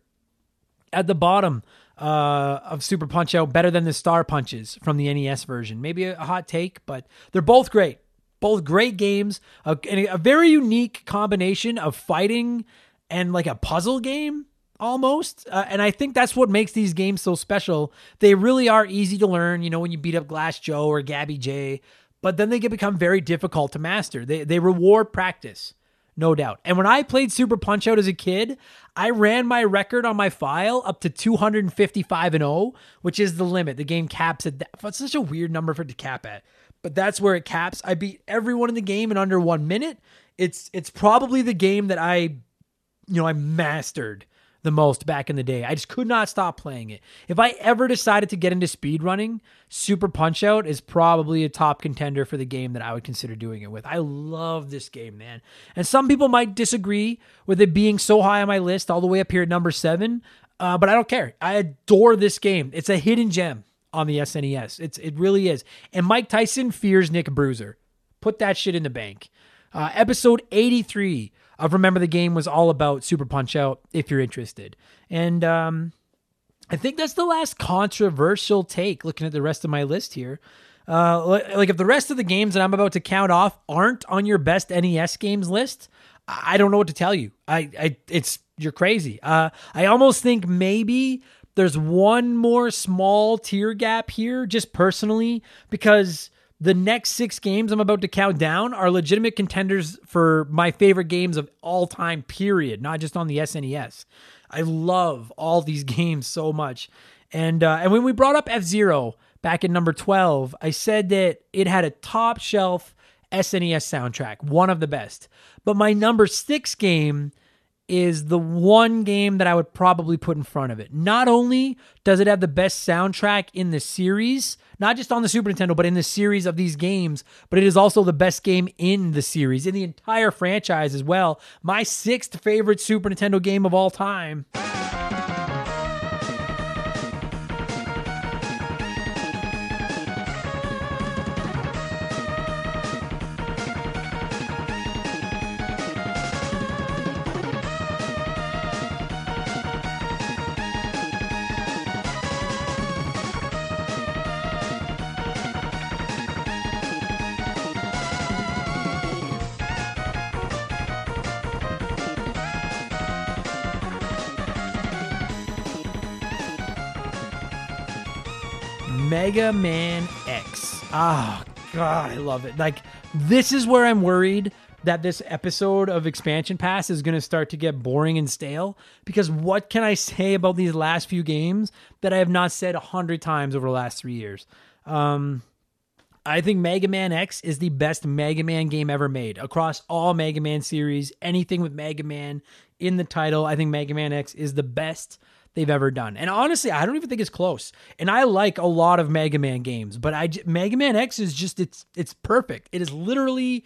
at the bottom uh, of Super Punch Out better than the Star Punches from the NES version. Maybe a hot take, but they're both great. Both great games. A, a very unique combination of fighting and like a puzzle game almost. Uh, and I think that's what makes these games so special. They really are easy to learn, you know, when you beat up Glass Joe or Gabby Jay, but then they can become very difficult to master. They, they reward practice no doubt. And when I played Super Punch Out as a kid, I ran my record on my file up to 255 and 0, which is the limit. The game caps at that. It's such a weird number for it to cap at. but that's where it caps. I beat everyone in the game in under one minute. It's it's probably the game that I, you know, I mastered the most back in the day. I just could not stop playing it. If I ever decided to get into speed running, Super Punch Out is probably a top contender for the game that I would consider doing it with. I love this game, man. And some people might disagree with it being so high on my list, all the way up here at number seven. Uh, but I don't care. I adore this game. It's a hidden gem on the SNES. It's it really is. And Mike Tyson fears Nick Bruiser. Put that shit in the bank. Uh, episode 83 of Remember the Game was all about Super Punch Out, if you're interested. And um, I think that's the last controversial take looking at the rest of my list here. Uh, like if the rest of the games that I'm about to count off aren't on your best NES games list, I don't know what to tell you. I, I it's you're crazy. Uh, I almost think maybe there's one more small tier gap here, just personally, because the next six games I'm about to count down are legitimate contenders for my favorite games of all time, period, not just on the SNES. I love all these (laughs) games so much. And uh, and when we brought up F Zero back in number 12, I said that it had a top shelf SNES soundtrack, one of the best. But my number six game is the one game that I would probably put in front of it. Not only does it have the best soundtrack in the series, not just on the Super Nintendo, but in the series of these games, but it is also the best game in the series, in the entire franchise as well. My sixth favorite Super Nintendo game of all time. Mega Man X. Oh, God, I love it. Like, this is where I'm worried that this episode of Expansion Pass is going to start to get boring and stale because what can I say about these last few games that I have not said a hundred times over the last three years? Um, I think Mega Man X is the best Mega Man game ever made across all Mega Man series. Anything with Mega Man in the title, I think Mega Man X is the best they've ever done. And honestly, I don't even think it's close. And I like a lot of Mega Man games, but I Mega Man X is just it's it's perfect. It is literally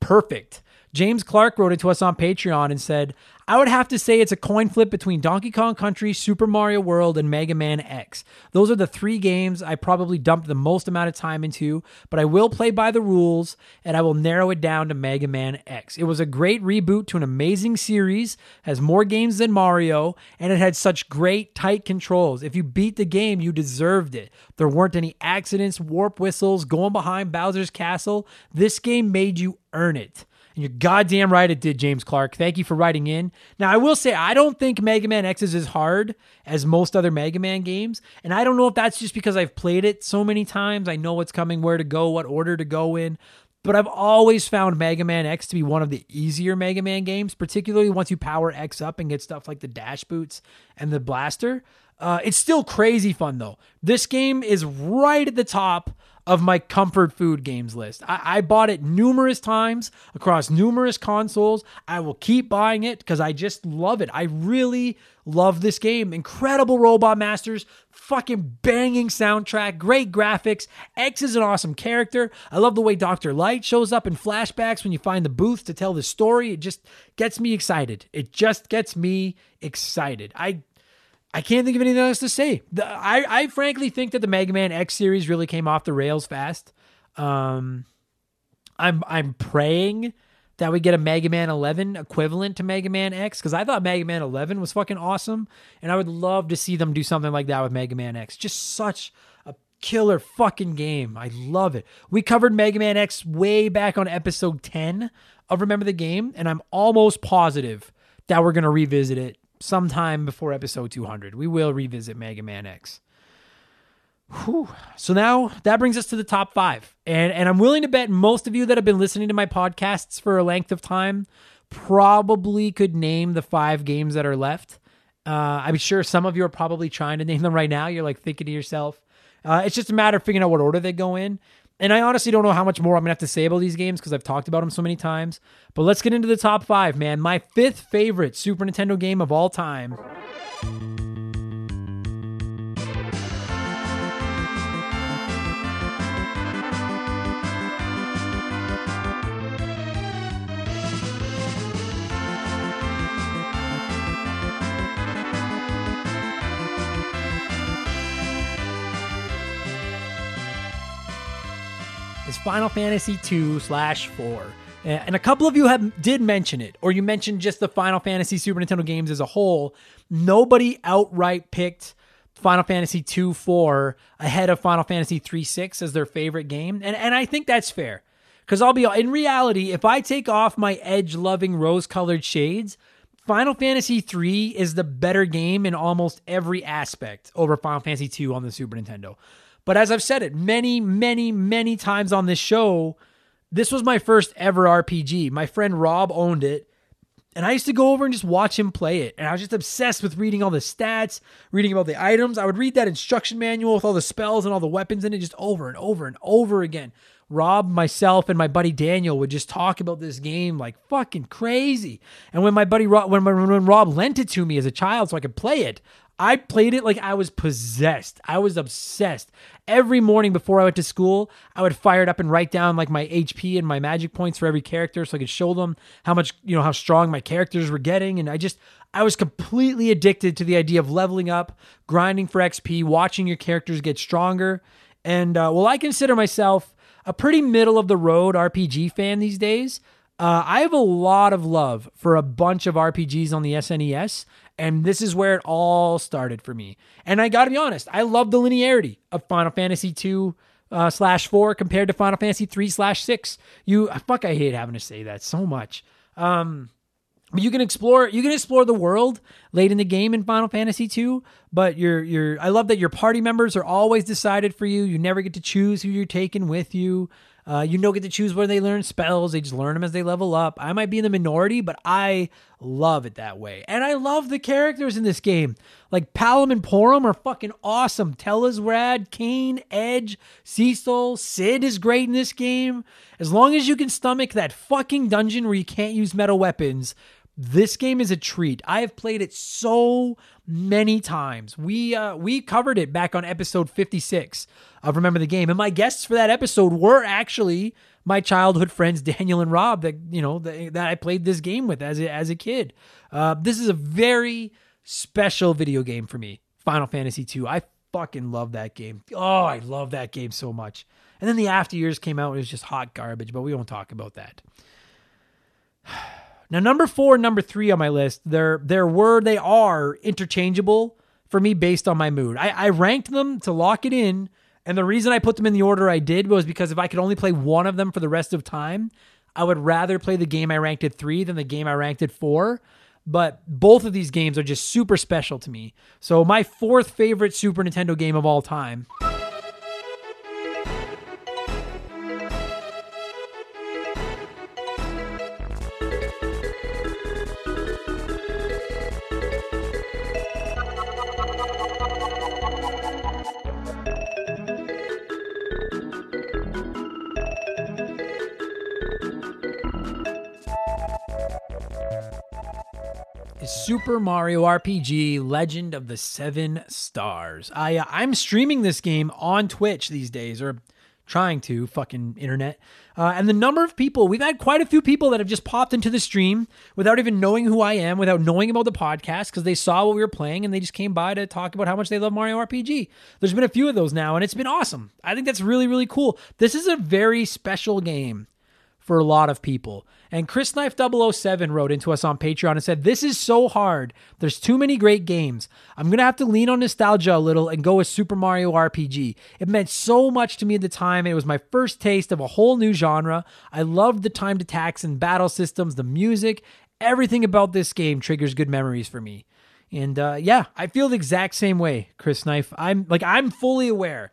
perfect. James Clark wrote it to us on Patreon and said, I would have to say it's a coin flip between Donkey Kong Country, Super Mario World, and Mega Man X. Those are the three games I probably dumped the most amount of time into, but I will play by the rules and I will narrow it down to Mega Man X. It was a great reboot to an amazing series, has more games than Mario, and it had such great tight controls. If you beat the game, you deserved it. There weren't any accidents, warp whistles, going behind Bowser's castle. This game made you earn it. You're goddamn right it did, James Clark. Thank you for writing in. Now, I will say, I don't think Mega Man X is as hard as most other Mega Man games. And I don't know if that's just because I've played it so many times. I know what's coming, where to go, what order to go in. But I've always found Mega Man X to be one of the easier Mega Man games, particularly once you power X up and get stuff like the dash boots and the blaster. Uh, it's still crazy fun though. This game is right at the top of my comfort food games list. I, I, bought it numerous times across numerous consoles. I will keep buying it because I just love it. I really love this game. Incredible Robot Masters, fucking banging soundtrack, great graphics. X is an awesome character. I love the way Dr. Light shows up in flashbacks when you find the booth to tell the story. It just gets me excited. It just gets me excited. I I can't think of anything else to say. The, I, I frankly think that the Mega Man X series really came off the rails fast. Um, I'm I'm praying that we get a Mega Man 11 equivalent to Mega Man X because I thought Mega Man 11 was fucking awesome, and I would love to see them do something like that with Mega Man X. Just such a killer fucking game. I love it. We covered Mega Man X way back on episode 10 of Remember the Game, and I'm almost positive that we're gonna revisit it sometime before episode 200. We will revisit Mega Man X. Whew. So now that brings us to the top five. And, and I'm willing to bet most of you that have been listening to my podcasts for a length of time probably could name the five games that are left. Uh, I'm sure some of you are probably trying to name them right now. You're like thinking to yourself, uh, it's just a matter of figuring out what order they go in. And I honestly don't know how much more I'm gonna have to say about these games because I've talked about them so many times. But let's get into the top five, man. My fifth favorite Super Nintendo game of all time. Final Fantasy II slash 4. And a couple of you have did mention it, or you mentioned just the Final Fantasy Super Nintendo games as a whole. Nobody outright picked Final Fantasy 2 4 ahead of Final Fantasy 3 6 as their favorite game. And and I think that's fair. Because I'll be in reality, if I take off my edge loving rose colored shades, Final Fantasy 3 is the better game in almost every aspect over Final Fantasy 2 on the Super Nintendo. But as I've said it many, many, many times on this show, this was my first ever RPG. My friend Rob owned it. And I used to go over and just watch him play it. And I was just obsessed with reading all the stats, reading about the items. I would read that instruction manual with all the spells and all the weapons in it just over and over and over again. Rob, myself, and my buddy Daniel would just talk about this game like fucking crazy. And when my buddy Rob, when, when Rob lent it to me as a child so I could play it, I played it like I was possessed. I was obsessed. Every morning before I went to school, I would fire it up and write down like my HP and my magic points for every character so I could show them how much, you know, how strong my characters were getting. And I just, I was completely addicted to the idea of leveling up, grinding for XP, watching your characters get stronger. And uh, well, I consider myself a pretty middle of the road RPG fan these days. Uh, I have a lot of love for a bunch of RPGs on the SNES, and this is where it all started for me. And I got to be honest, I love the linearity of Final Fantasy two uh, slash four compared to Final Fantasy three slash six. You fuck, I hate having to say that so much. Um, you can explore you can explore the world late in the game in Final Fantasy 2, but you're you're I love that your party members are always decided for you. You never get to choose who you're taking with you. Uh, you don't get to choose where they learn spells. They just learn them as they level up. I might be in the minority, but I love it that way. And I love the characters in this game. Like Palom and Porom are fucking awesome. Tellah rad, Kain, Edge, Cecil, Cid is great in this game. As long as you can stomach that fucking dungeon where you can't use metal weapons, this game is a treat. I have played it so many times. We uh, we covered it back on episode 56 of Remember the Game, and my guests for that episode were actually my childhood friends (laughs) Daniel and Rob that you know that, that I played this game with as a, as a kid. Uh, this is a very special video game for me. Final Fantasy 2. I fucking love that game. Oh, I love that game so much. And then the after years came out. It was just hot garbage, but we won't talk about that. (sighs) (sighs) Now, number four and number three on my list, they're they're were they are interchangeable for me based on my mood. I, I ranked them to lock it in, and the reason I put them in the order I did was because if I could only play one of them for the rest of time, I would rather play the game I ranked at three than the game I ranked at four. But both of these games are just super special to me. So my fourth favorite Super Nintendo game of all time. Super Mario RPG Legend of the Seven Stars. I uh, I'm streaming this game on Twitch these days, or trying to fucking internet. Uh, and the number of people we've had quite a few people that have just popped into the stream without even knowing who I am, without knowing about the podcast, because they saw what we were playing and they just came by to talk about how much they love Mario RPG. There's been a few of those now, and it's been awesome. I think that's really really cool. This is a very special game for a lot of people. And Chris Knife 007 wrote into us on Patreon and said, This is so hard. There's too many great games. I'm going to have to lean on nostalgia a little and go with Super Mario RPG. It meant so much to me at the time. It was my first taste of a whole new genre. I loved the timed attacks and battle systems, the music. Everything about this game triggers good memories for me. And uh, yeah, I feel the exact same way, Chris Knife. I'm like, I'm fully aware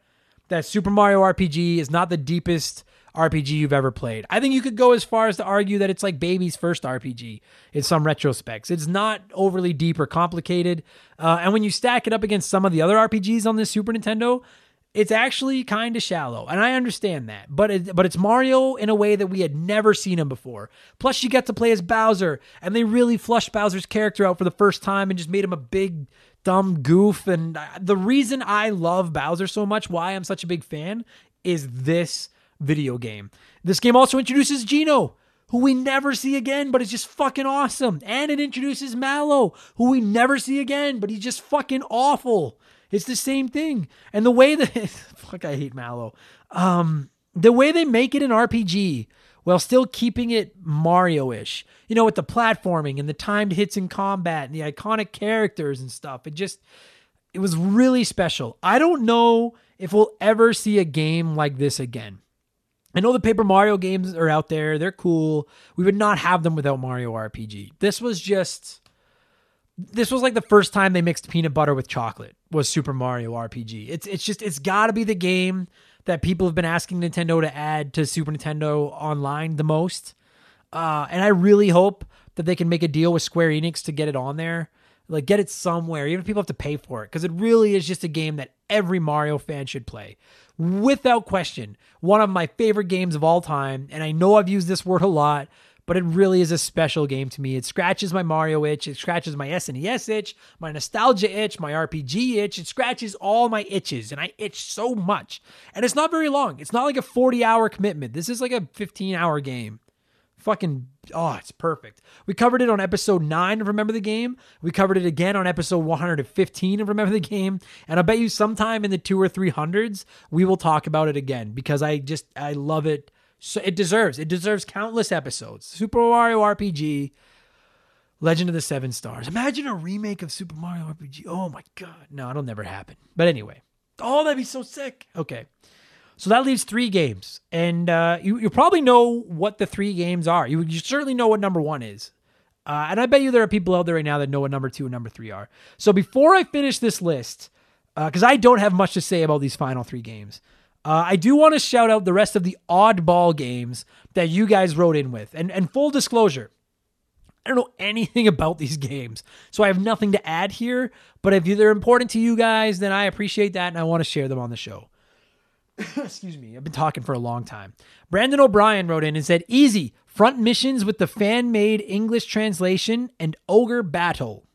that Super Mario RPG is not the deepest RPG you've ever played. I think you could go as far as to argue that it's like baby's first RPG in some retrospects. It's not overly deep or complicated. Uh, and when you stack it up against some of the other RPGs on this Super Nintendo, it's actually kind of shallow, and I understand that. But it, but it's Mario in a way that we had never seen him before. Plus, you get to play as Bowser, and they really flushed Bowser's character out for the first time and just made him a big dumb goof. And the reason I love Bowser so much, why I'm such a big fan, is this video game. This game also introduces Geno, who we never see again, but is just fucking awesome. And it introduces Mallow, who we never see again, but he's just fucking awful. It's the same thing. And the way that (laughs) fuck I hate Mallow. Um the way they make it an RPG while still keeping it Mario-ish. You know, with the platforming and the timed hits in combat and the iconic characters and stuff. It just it was really special. I don't know if we'll ever see a game like this again. I know the Paper Mario games are out there. They're cool. We would not have them without Mario RPG. This was just this was like the first time they mixed peanut butter with chocolate was Super Mario RPG. It's it's just it's got to be the game that people have been asking Nintendo to add to Super Nintendo Online the most. Uh, and I really hope that they can make a deal with Square Enix to get it on there, like get it somewhere, even if people have to pay for it, because it really is just a game that every Mario fan should play, without question. One of my favorite games of all time, and I know I've used this word a lot, but it really is a special game to me. It scratches my Mario itch, it scratches my SNES itch, my nostalgia itch, my RPG itch. It scratches all my itches, and I itch so much. And it's not very long. It's not like a 40 hour commitment. This is like a 15 hour game. Fucking, oh, it's perfect. We covered it on episode 9 of Remember the Game. We covered it again on episode 115 of Remember the Game. And I bet you sometime in the two or three hundreds, we will talk about it again because I just, I love it so it deserves it deserves countless episodes. Super Mario RPG, Legend of the Seven Stars. Imagine a remake of Super Mario RPG. Oh my god, no, it'll never happen. But anyway, oh that'd be so sick. Okay, so that leaves three games, and uh, you you probably know what the three games are. You you certainly know what number one is. Uh, and I bet you there are people out there right now that know what number two and number three are. So before I finish this list, because uh, I don't have much to say about these final three games, uh, I do want to shout out the rest of the oddball games that you guys wrote in with. And, and full disclosure, I don't know (laughs) anything about these games, so I have nothing to add here. But if they're important to you guys, then I appreciate that and I want to share them on the show. (laughs) Excuse me, I've been talking for a long time. Brandon O'Brien wrote in and said, Easy, front missions with the fan made English translation and Ogre Battle.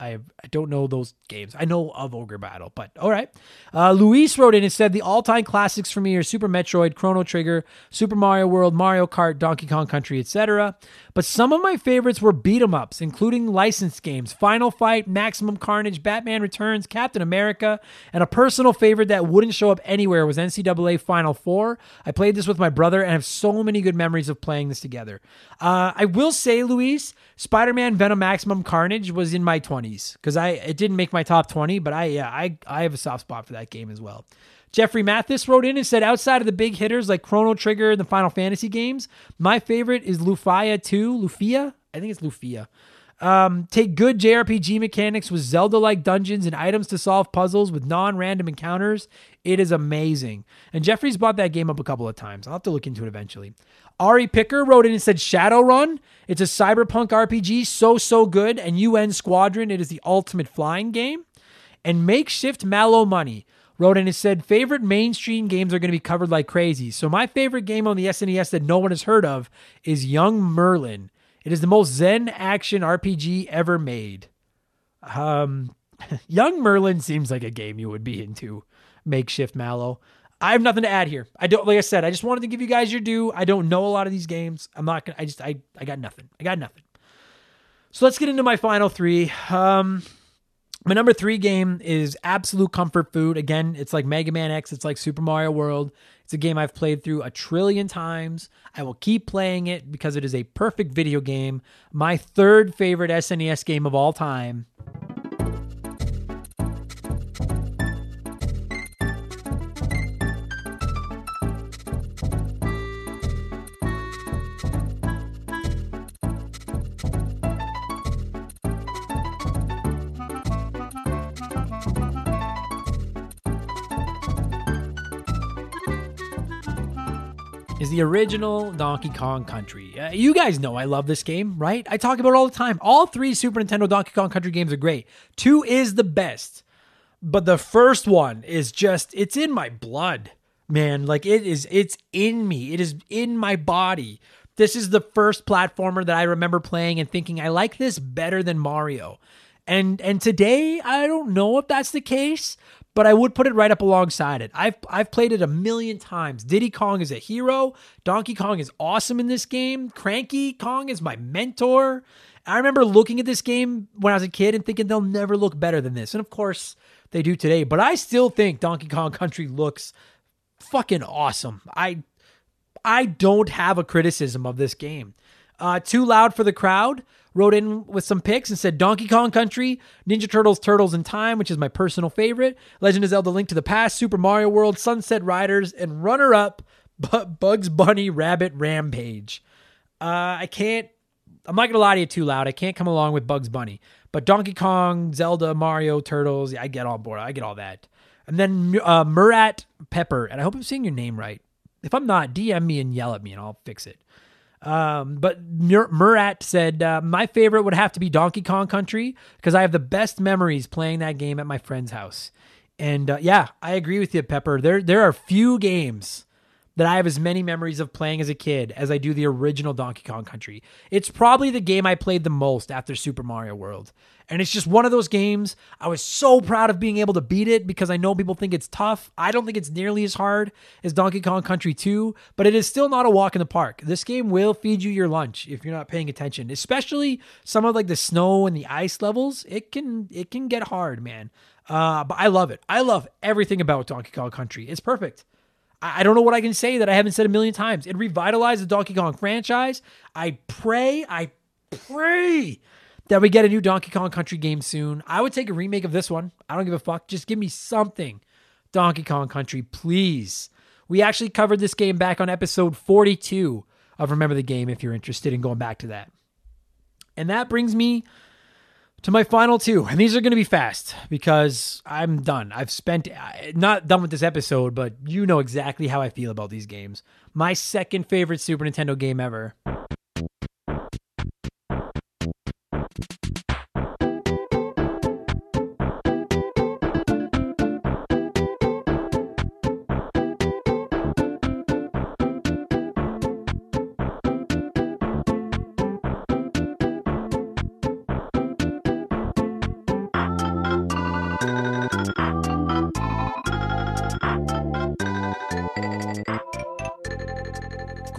I I don't know those games. I know of Ogre Battle, but all right. Uh, Luis wrote in and said the all-time classics for me are Super Metroid, Chrono Trigger, Super Mario World, Mario Kart, Donkey Kong Country, etc. But some of my favorites were beat 'em ups, including licensed games, Final Fight, Maximum Carnage, Batman Returns, Captain America, and a personal favorite that wouldn't show up anywhere was NCAA Final Four. I played this with my brother and have so many good memories of playing this together. Uh, I will say, Luis, Spider-Man Venom Maximum Carnage was in my 20s because I it didn't make my top 20, but I yeah, I I have a soft spot for that game as well. Jeffrey Mathis wrote in and said, outside of the big hitters like Chrono Trigger and the Final Fantasy games, my favorite is Lufia 2. Lufia? I think it's Lufia. Um, take good JRPG mechanics with Zelda like dungeons and items to solve puzzles with non random encounters. It is amazing. And Jeffrey's bought that game up a couple of times. I'll have to look into it eventually. Ari Picker wrote in and said Shadowrun. It's a cyberpunk RPG, so, so good. And UN Squadron, it is the ultimate flying game. And Makeshift Mallow Money wrote in and said favorite mainstream games are going to be covered like crazy. So my favorite game on the SNES that no one has heard of is Young Merlin. It is the most zen action RPG ever made. Um, (laughs) Young Merlin seems like a game you would be into. Makeshift Mallow. I have nothing to add here. I don't like I said, I just wanted to give you guys your due. I don't know a lot of these games. I'm not gonna I just I I got nothing. I got nothing. So let's get into my final three. Um my number three game is absolute comfort food. Again, it's like Mega Man X, it's like Super Mario World. It's a game I've played through a trillion times. I will keep playing it because it is a perfect video game. My third favorite SNES game of all time the original Donkey Kong Country. Uh, you guys know I love this game, right? I talk about it all the time. All three Super Nintendo Donkey Kong Country games are great. Two is the best. but the first one is just it's in my blood, man. Like it is it's in me. It is in my body. This is the first platformer that I remember playing and thinking I like this better than Mario. And and today I don't know if that's the case, but I would put it right up alongside it. I've I've played it a million times. Diddy Kong is a hero. Donkey Kong is awesome in this game. Cranky Kong is my mentor. I remember looking at this game when I was a kid and thinking they'll never look better than this. And of course, they do today, but I still think Donkey Kong Country looks fucking awesome. I I don't have a criticism of this game. Uh, too loud for the crowd wrote in with some picks and said Donkey Kong Country, Ninja Turtles, Turtles in Time, which is my personal favorite, Legend of Zelda Link to the Past, Super Mario World, Sunset Riders, and runner up (laughs) Bugs Bunny Rabbit Rampage. Uh, I can't, I'm not going to lie to you too loud. I can't come along with Bugs Bunny. But Donkey Kong, Zelda, Mario, Turtles, I get on board. I get all that. And then uh, Murat Pepper, and I hope I'm saying your name right. If I'm not, DM me and yell at me and I'll fix it. Um, but Mur- Murat said, uh, My favorite would have to be Donkey Kong Country because I have the best memories playing that game at my friend's house. And uh, yeah, I agree with you, Pepper. There, there are few games that I have as many memories of playing as a kid as I do the original Donkey Kong Country. It's probably the game I played the most after Super Mario World. And it's just one of those games. I was so proud of being able to beat it because I know people think it's tough. I don't think it's nearly as hard as Donkey Kong Country 2, but it is still not a walk in the park. This game will feed you your lunch if you're not paying attention, especially some of like the snow and the ice levels. It can it can get hard, man. Uh, but I love it. I love everything about Donkey Kong Country. It's perfect. I don't know what I can say that I haven't said a million times. It revitalized the Donkey Kong franchise. I pray, I pray that we get a new Donkey Kong Country game soon. I would take a remake of this one. I don't give a fuck. Just give me something. Donkey Kong Country, please. We actually covered this game back on episode 42 of Remember the Game if you're interested in going back to that. And that brings me to my final two. And these are going to be fast because I'm done. I've spent, uh, not done with this episode, but you know exactly how I feel about these games. My second favorite Super Nintendo game ever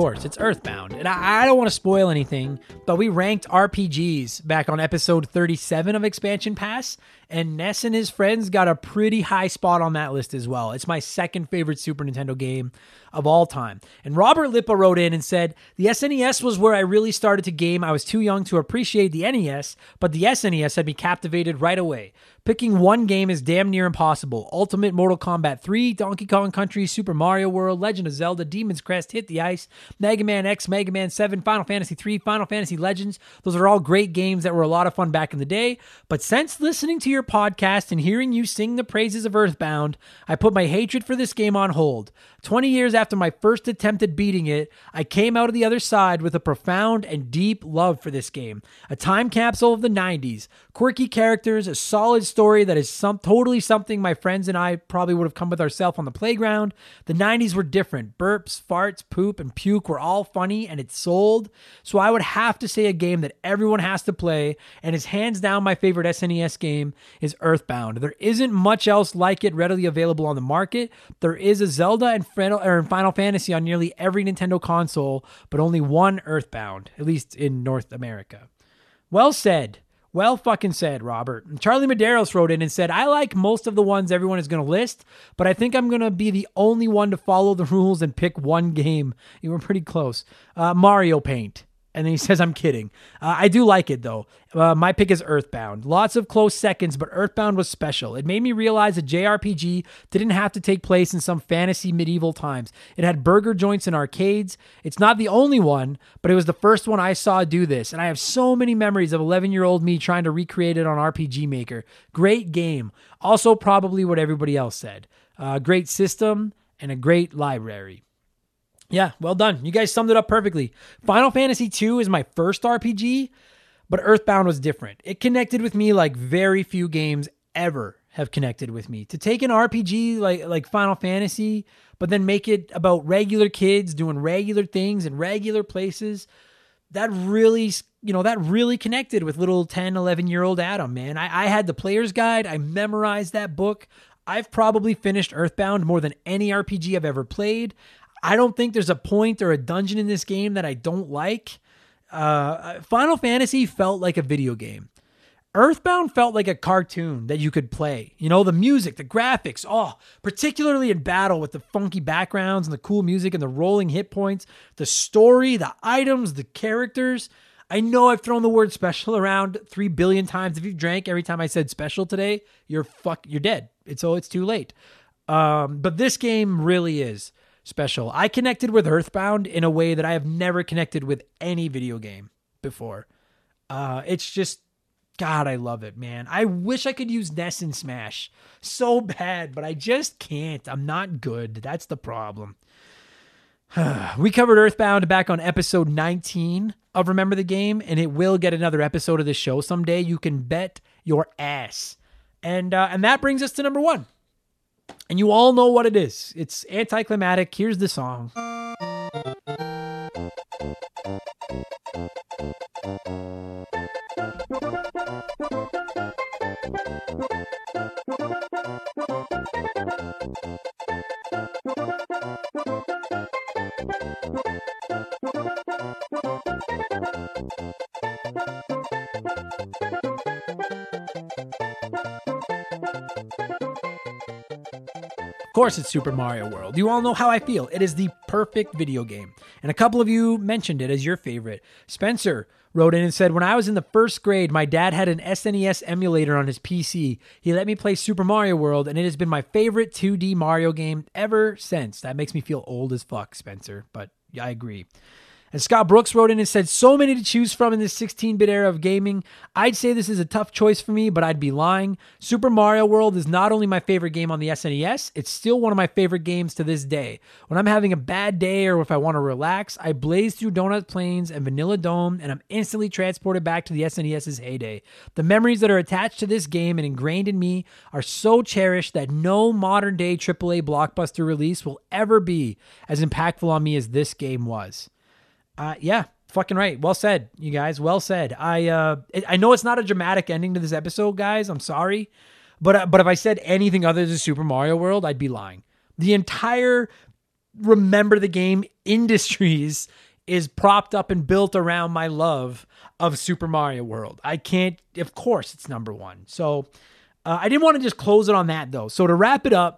course, it's Earthbound. And I, I don't want to spoil anything, but we ranked RPGs back on episode 37 of Expansion Pass, and Ness and his friends got a pretty high spot on that list as well. It's my second favorite Super Nintendo game of all time. And Robert Lippa wrote in and said, The SNES was where I really started to game. I was too young to appreciate the NES, but the SNES had me captivated right away. Picking one game is damn near impossible. Ultimate Mortal Kombat 3, Donkey Kong Country, Super Mario World, Legend of Zelda, Demon's Crest, Hit the Ice, Mega Man X, Mega Man 7, Final Fantasy 3, Final Fantasy Legends. Those are all great games that were a lot of fun back in the day. But since listening to your podcast and hearing you sing the praises of Earthbound, I put my hatred for this game on hold. 20 years after my first attempt at beating it, I came out of the other side with a profound and deep love for this game. A time capsule of the 90s, quirky characters, a solid story that is some totally something my friends and I probably would have come with ourselves on the playground. The 90s were different. Burps, farts, poop, and puke were all funny and it sold. So I would have to say a game that everyone has to play and is hands down my favorite SNES game is Earthbound. There isn't much else like it readily available on the market. There is a Zelda and Final Fantasy on nearly every Nintendo console, but only one Earthbound, at least in North America. Well said. Well fucking said, Robert. Charlie Medeiros wrote in and said, I like most of the ones everyone is going to list, but I think I'm going to be the only one to follow the (laughs) rules and pick one game. You were pretty close. Uh, Mario Paint. And then he (laughs) says, I'm kidding. Uh, I do like it though. Uh, my pick is Earthbound. Lots of close seconds, but Earthbound was special. It made me realize a JRPG didn't have to take place in some fantasy medieval times. It had burger joints and arcades. It's not the only one, but it was the first one I saw do this. And I have so many memories of 11 year old me trying to recreate it on RPG Maker. Great game. Also, probably what everybody else said. Uh, great system and a great library. Yeah, well done. You guys summed it up perfectly. Final Fantasy II is my first RPG, but Earthbound was different. It connected with me like very few games ever have connected with me. To take an RPG like like Final Fantasy, but then make it about regular kids doing regular things in regular places, that really you know that really connected with little 10 11 year old adam man I, I had the player's guide i memorized that book i've probably finished earthbound more than any rpg i've ever played i don't think there's a point or a dungeon in this game that i don't like uh, final fantasy felt like a video game Earthbound felt like a cartoon that you could play. You know, the music, the graphics, oh, particularly in battle with the funky backgrounds and the cool music and the rolling hit points, the story, the items, the characters. I know I've thrown the word special around 3 billion times. If you've drank every time I said special today, you're fuck you're dead. It's oh, it's too late. Um, but this game really is special. I connected with Earthbound in a way that I have never connected with any video game before. Uh, it's just God, I love it, man. I wish I could use Ness and Smash so bad, but I just can't. I'm not good. That's the problem. (sighs) we covered Earthbound back on episode 19 of Remember the Game, and it will get another episode of the show someday. You can bet your ass. And uh, and that brings us to number one. And you all know what it is. It's anticlimactic. Here's the song. Of course, it's Super Mario World. You all know how I feel. It is the perfect video game. And a couple of you mentioned it as your favorite. Spencer wrote in and said, When I was in the first grade, my dad had an SNES emulator on his PC. He let me play Super Mario World, and it has been my favorite 2D Mario game ever since. That makes me feel old as fuck, Spencer, but I agree. And Scott Brooks wrote in and said, So many to choose from in this 16 bit era of gaming. I'd say this is a tough choice for me, but I'd be lying. Super Mario World is not only my favorite game on the SNES, it's still one of my favorite games to this day. When I'm having a bad day or if I want to relax, I blaze through Donut Plains and Vanilla Dome, and I'm instantly transported back to the SNES's heyday. The memories that are attached to this game and ingrained in me are so cherished that no modern day AAA blockbuster release will ever be as impactful on me as this game was. Uh, yeah, fucking right. Well said, you guys. Well said. I uh, I know it's not a dramatic ending to this episode, guys. I'm sorry, but uh, but if I said anything other than Super Mario World, I'd be lying. The entire remember the game industries is propped up and built around my love of Super Mario World. I can't. Of course, it's number one. So uh, I didn't want to just close it on that though. So to wrap it up.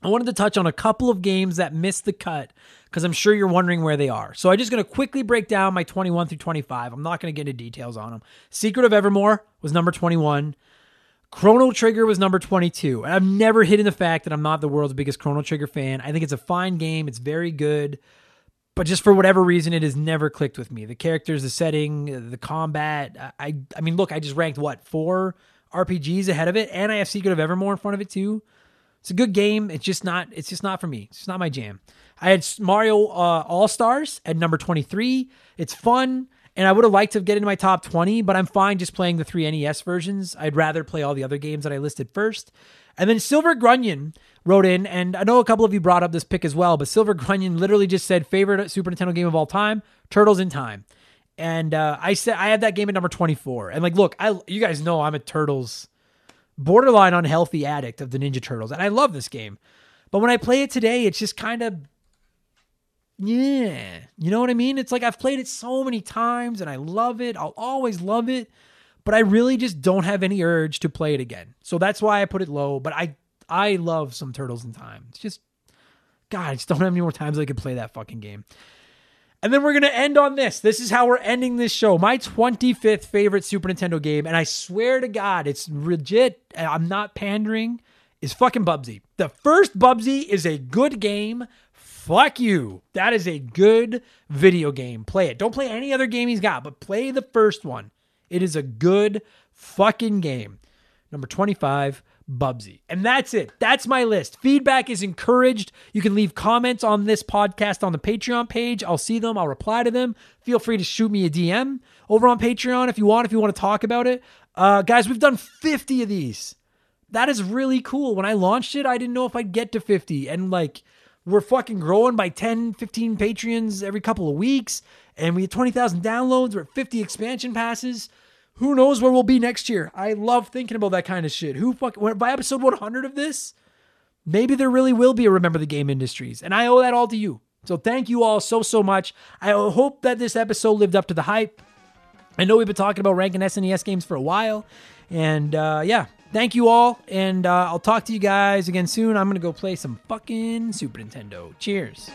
I wanted to touch on a couple of games that missed the cut because I'm sure you're wondering where they are. So I'm just going to quickly break down my 21 through 25. I'm not going to get into details on them. Secret of Evermore was number 21. Chrono Trigger was number 22. And I've never hidden the fact that I'm not the world's biggest Chrono Trigger fan. I think it's a fine game, it's very good. But just for whatever reason, it has never clicked with me. The characters, the setting, the combat. I, I mean, look, I just ranked what four RPGs ahead of it, and I have Secret of Evermore in front of it too. It's a good game. It's just not. It's just not for me. It's not my jam. I had Mario uh, All Stars at number 23. It's fun, and I would have liked to get into my top 20, but I'm fine just playing the three NES versions. I'd rather play all the other games that I listed first. And then Silver Grunion wrote in, and I know a couple of you brought up this pick as well, but Silver Grunion literally just said favorite Super Nintendo game of all time, Turtles in Time. And uh, I said I had that game at number 24. And like, look, I you guys know I'm a Turtles borderline unhealthy addict of the Ninja Turtles, and I love this game. But when I play it today, it's just kind of yeah. You know what I mean? It's like I've played it so many times and I love it. I'll always love it, but I really just don't have any urge to play it again. So that's why I put it low, but I I love some Turtles in Time. It's just God, I just don't have any more times I could play that fucking game. And then we're going to end on this. This is how we're ending this show. My 25th favorite Super Nintendo game, and I swear to God, it's legit. I'm not pandering, is fucking Bubsy. The first Bubsy is a good game fuck you. That is a good video game. Play it. Don't play any other game he's got, but play the first one. It is a good fucking game. Number 25, Bubsy. And that's it. That's my list. Feedback is encouraged. You can leave comments on this podcast on the Patreon page. I'll see them. I'll reply to them. Feel free to shoot me a DM over on Patreon if you want, if you want to talk about it. Uh, guys, we've done 50 of these. that is really cool. When I launched it, I didn't know if I'd get to 50. And like, we're fucking growing by 10, 15 Patreons every couple of weeks. And we have 20,000 downloads. We're at 50 expansion passes. Who knows where we'll be next year? I love thinking about that kind of shit. Who fuck by episode 100 of this, maybe there really will be a Remember the Game Industries. And I owe that all to you. So thank you all so, so much. I hope that this episode lived up to the hype. I know we've been talking about ranking SNES games for a while. And uh, yeah, thank you all. And uh, I'll talk to you guys again soon. I'm to go play some fucking Super Nintendo. Cheers.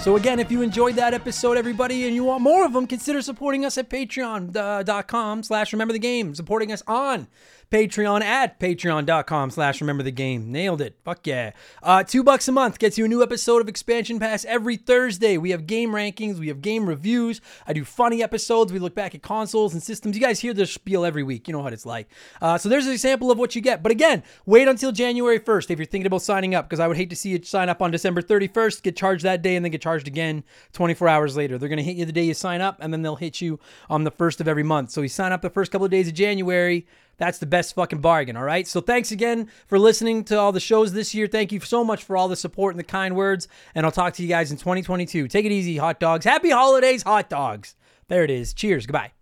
So again, if you enjoyed that episode, everybody, and you want more of them, consider supporting us at patreon.com uh, slash remember the game. Supporting us on Patreon at patreon.com slash remember the game. Nailed it. Fuck yeah. Uh, two bucks a month gets you a new episode of Expansion Pass every Thursday. We have game rankings, we have game reviews. I do funny episodes. We look back at consoles and systems. You guys hear this spiel every week. You know what it's like. Uh, so there's an example of what you get. But again, wait until January 1st if you're thinking about signing up, because I would hate to see you sign up on December 31st, get charged that day, and then get charged again 24 hours later. They're going to hit you the day you sign up, and then they'll hit you on the first of every month. So you sign up the first couple of days of January that's the best fucking bargain, all right? So thanks again for listening to all the shows this year. Thank you so much for all the support and the kind words. And I'll talk to you guys in 2022. Take it easy, hot dogs. Happy holidays, hot dogs. There it is. Cheers. Goodbye.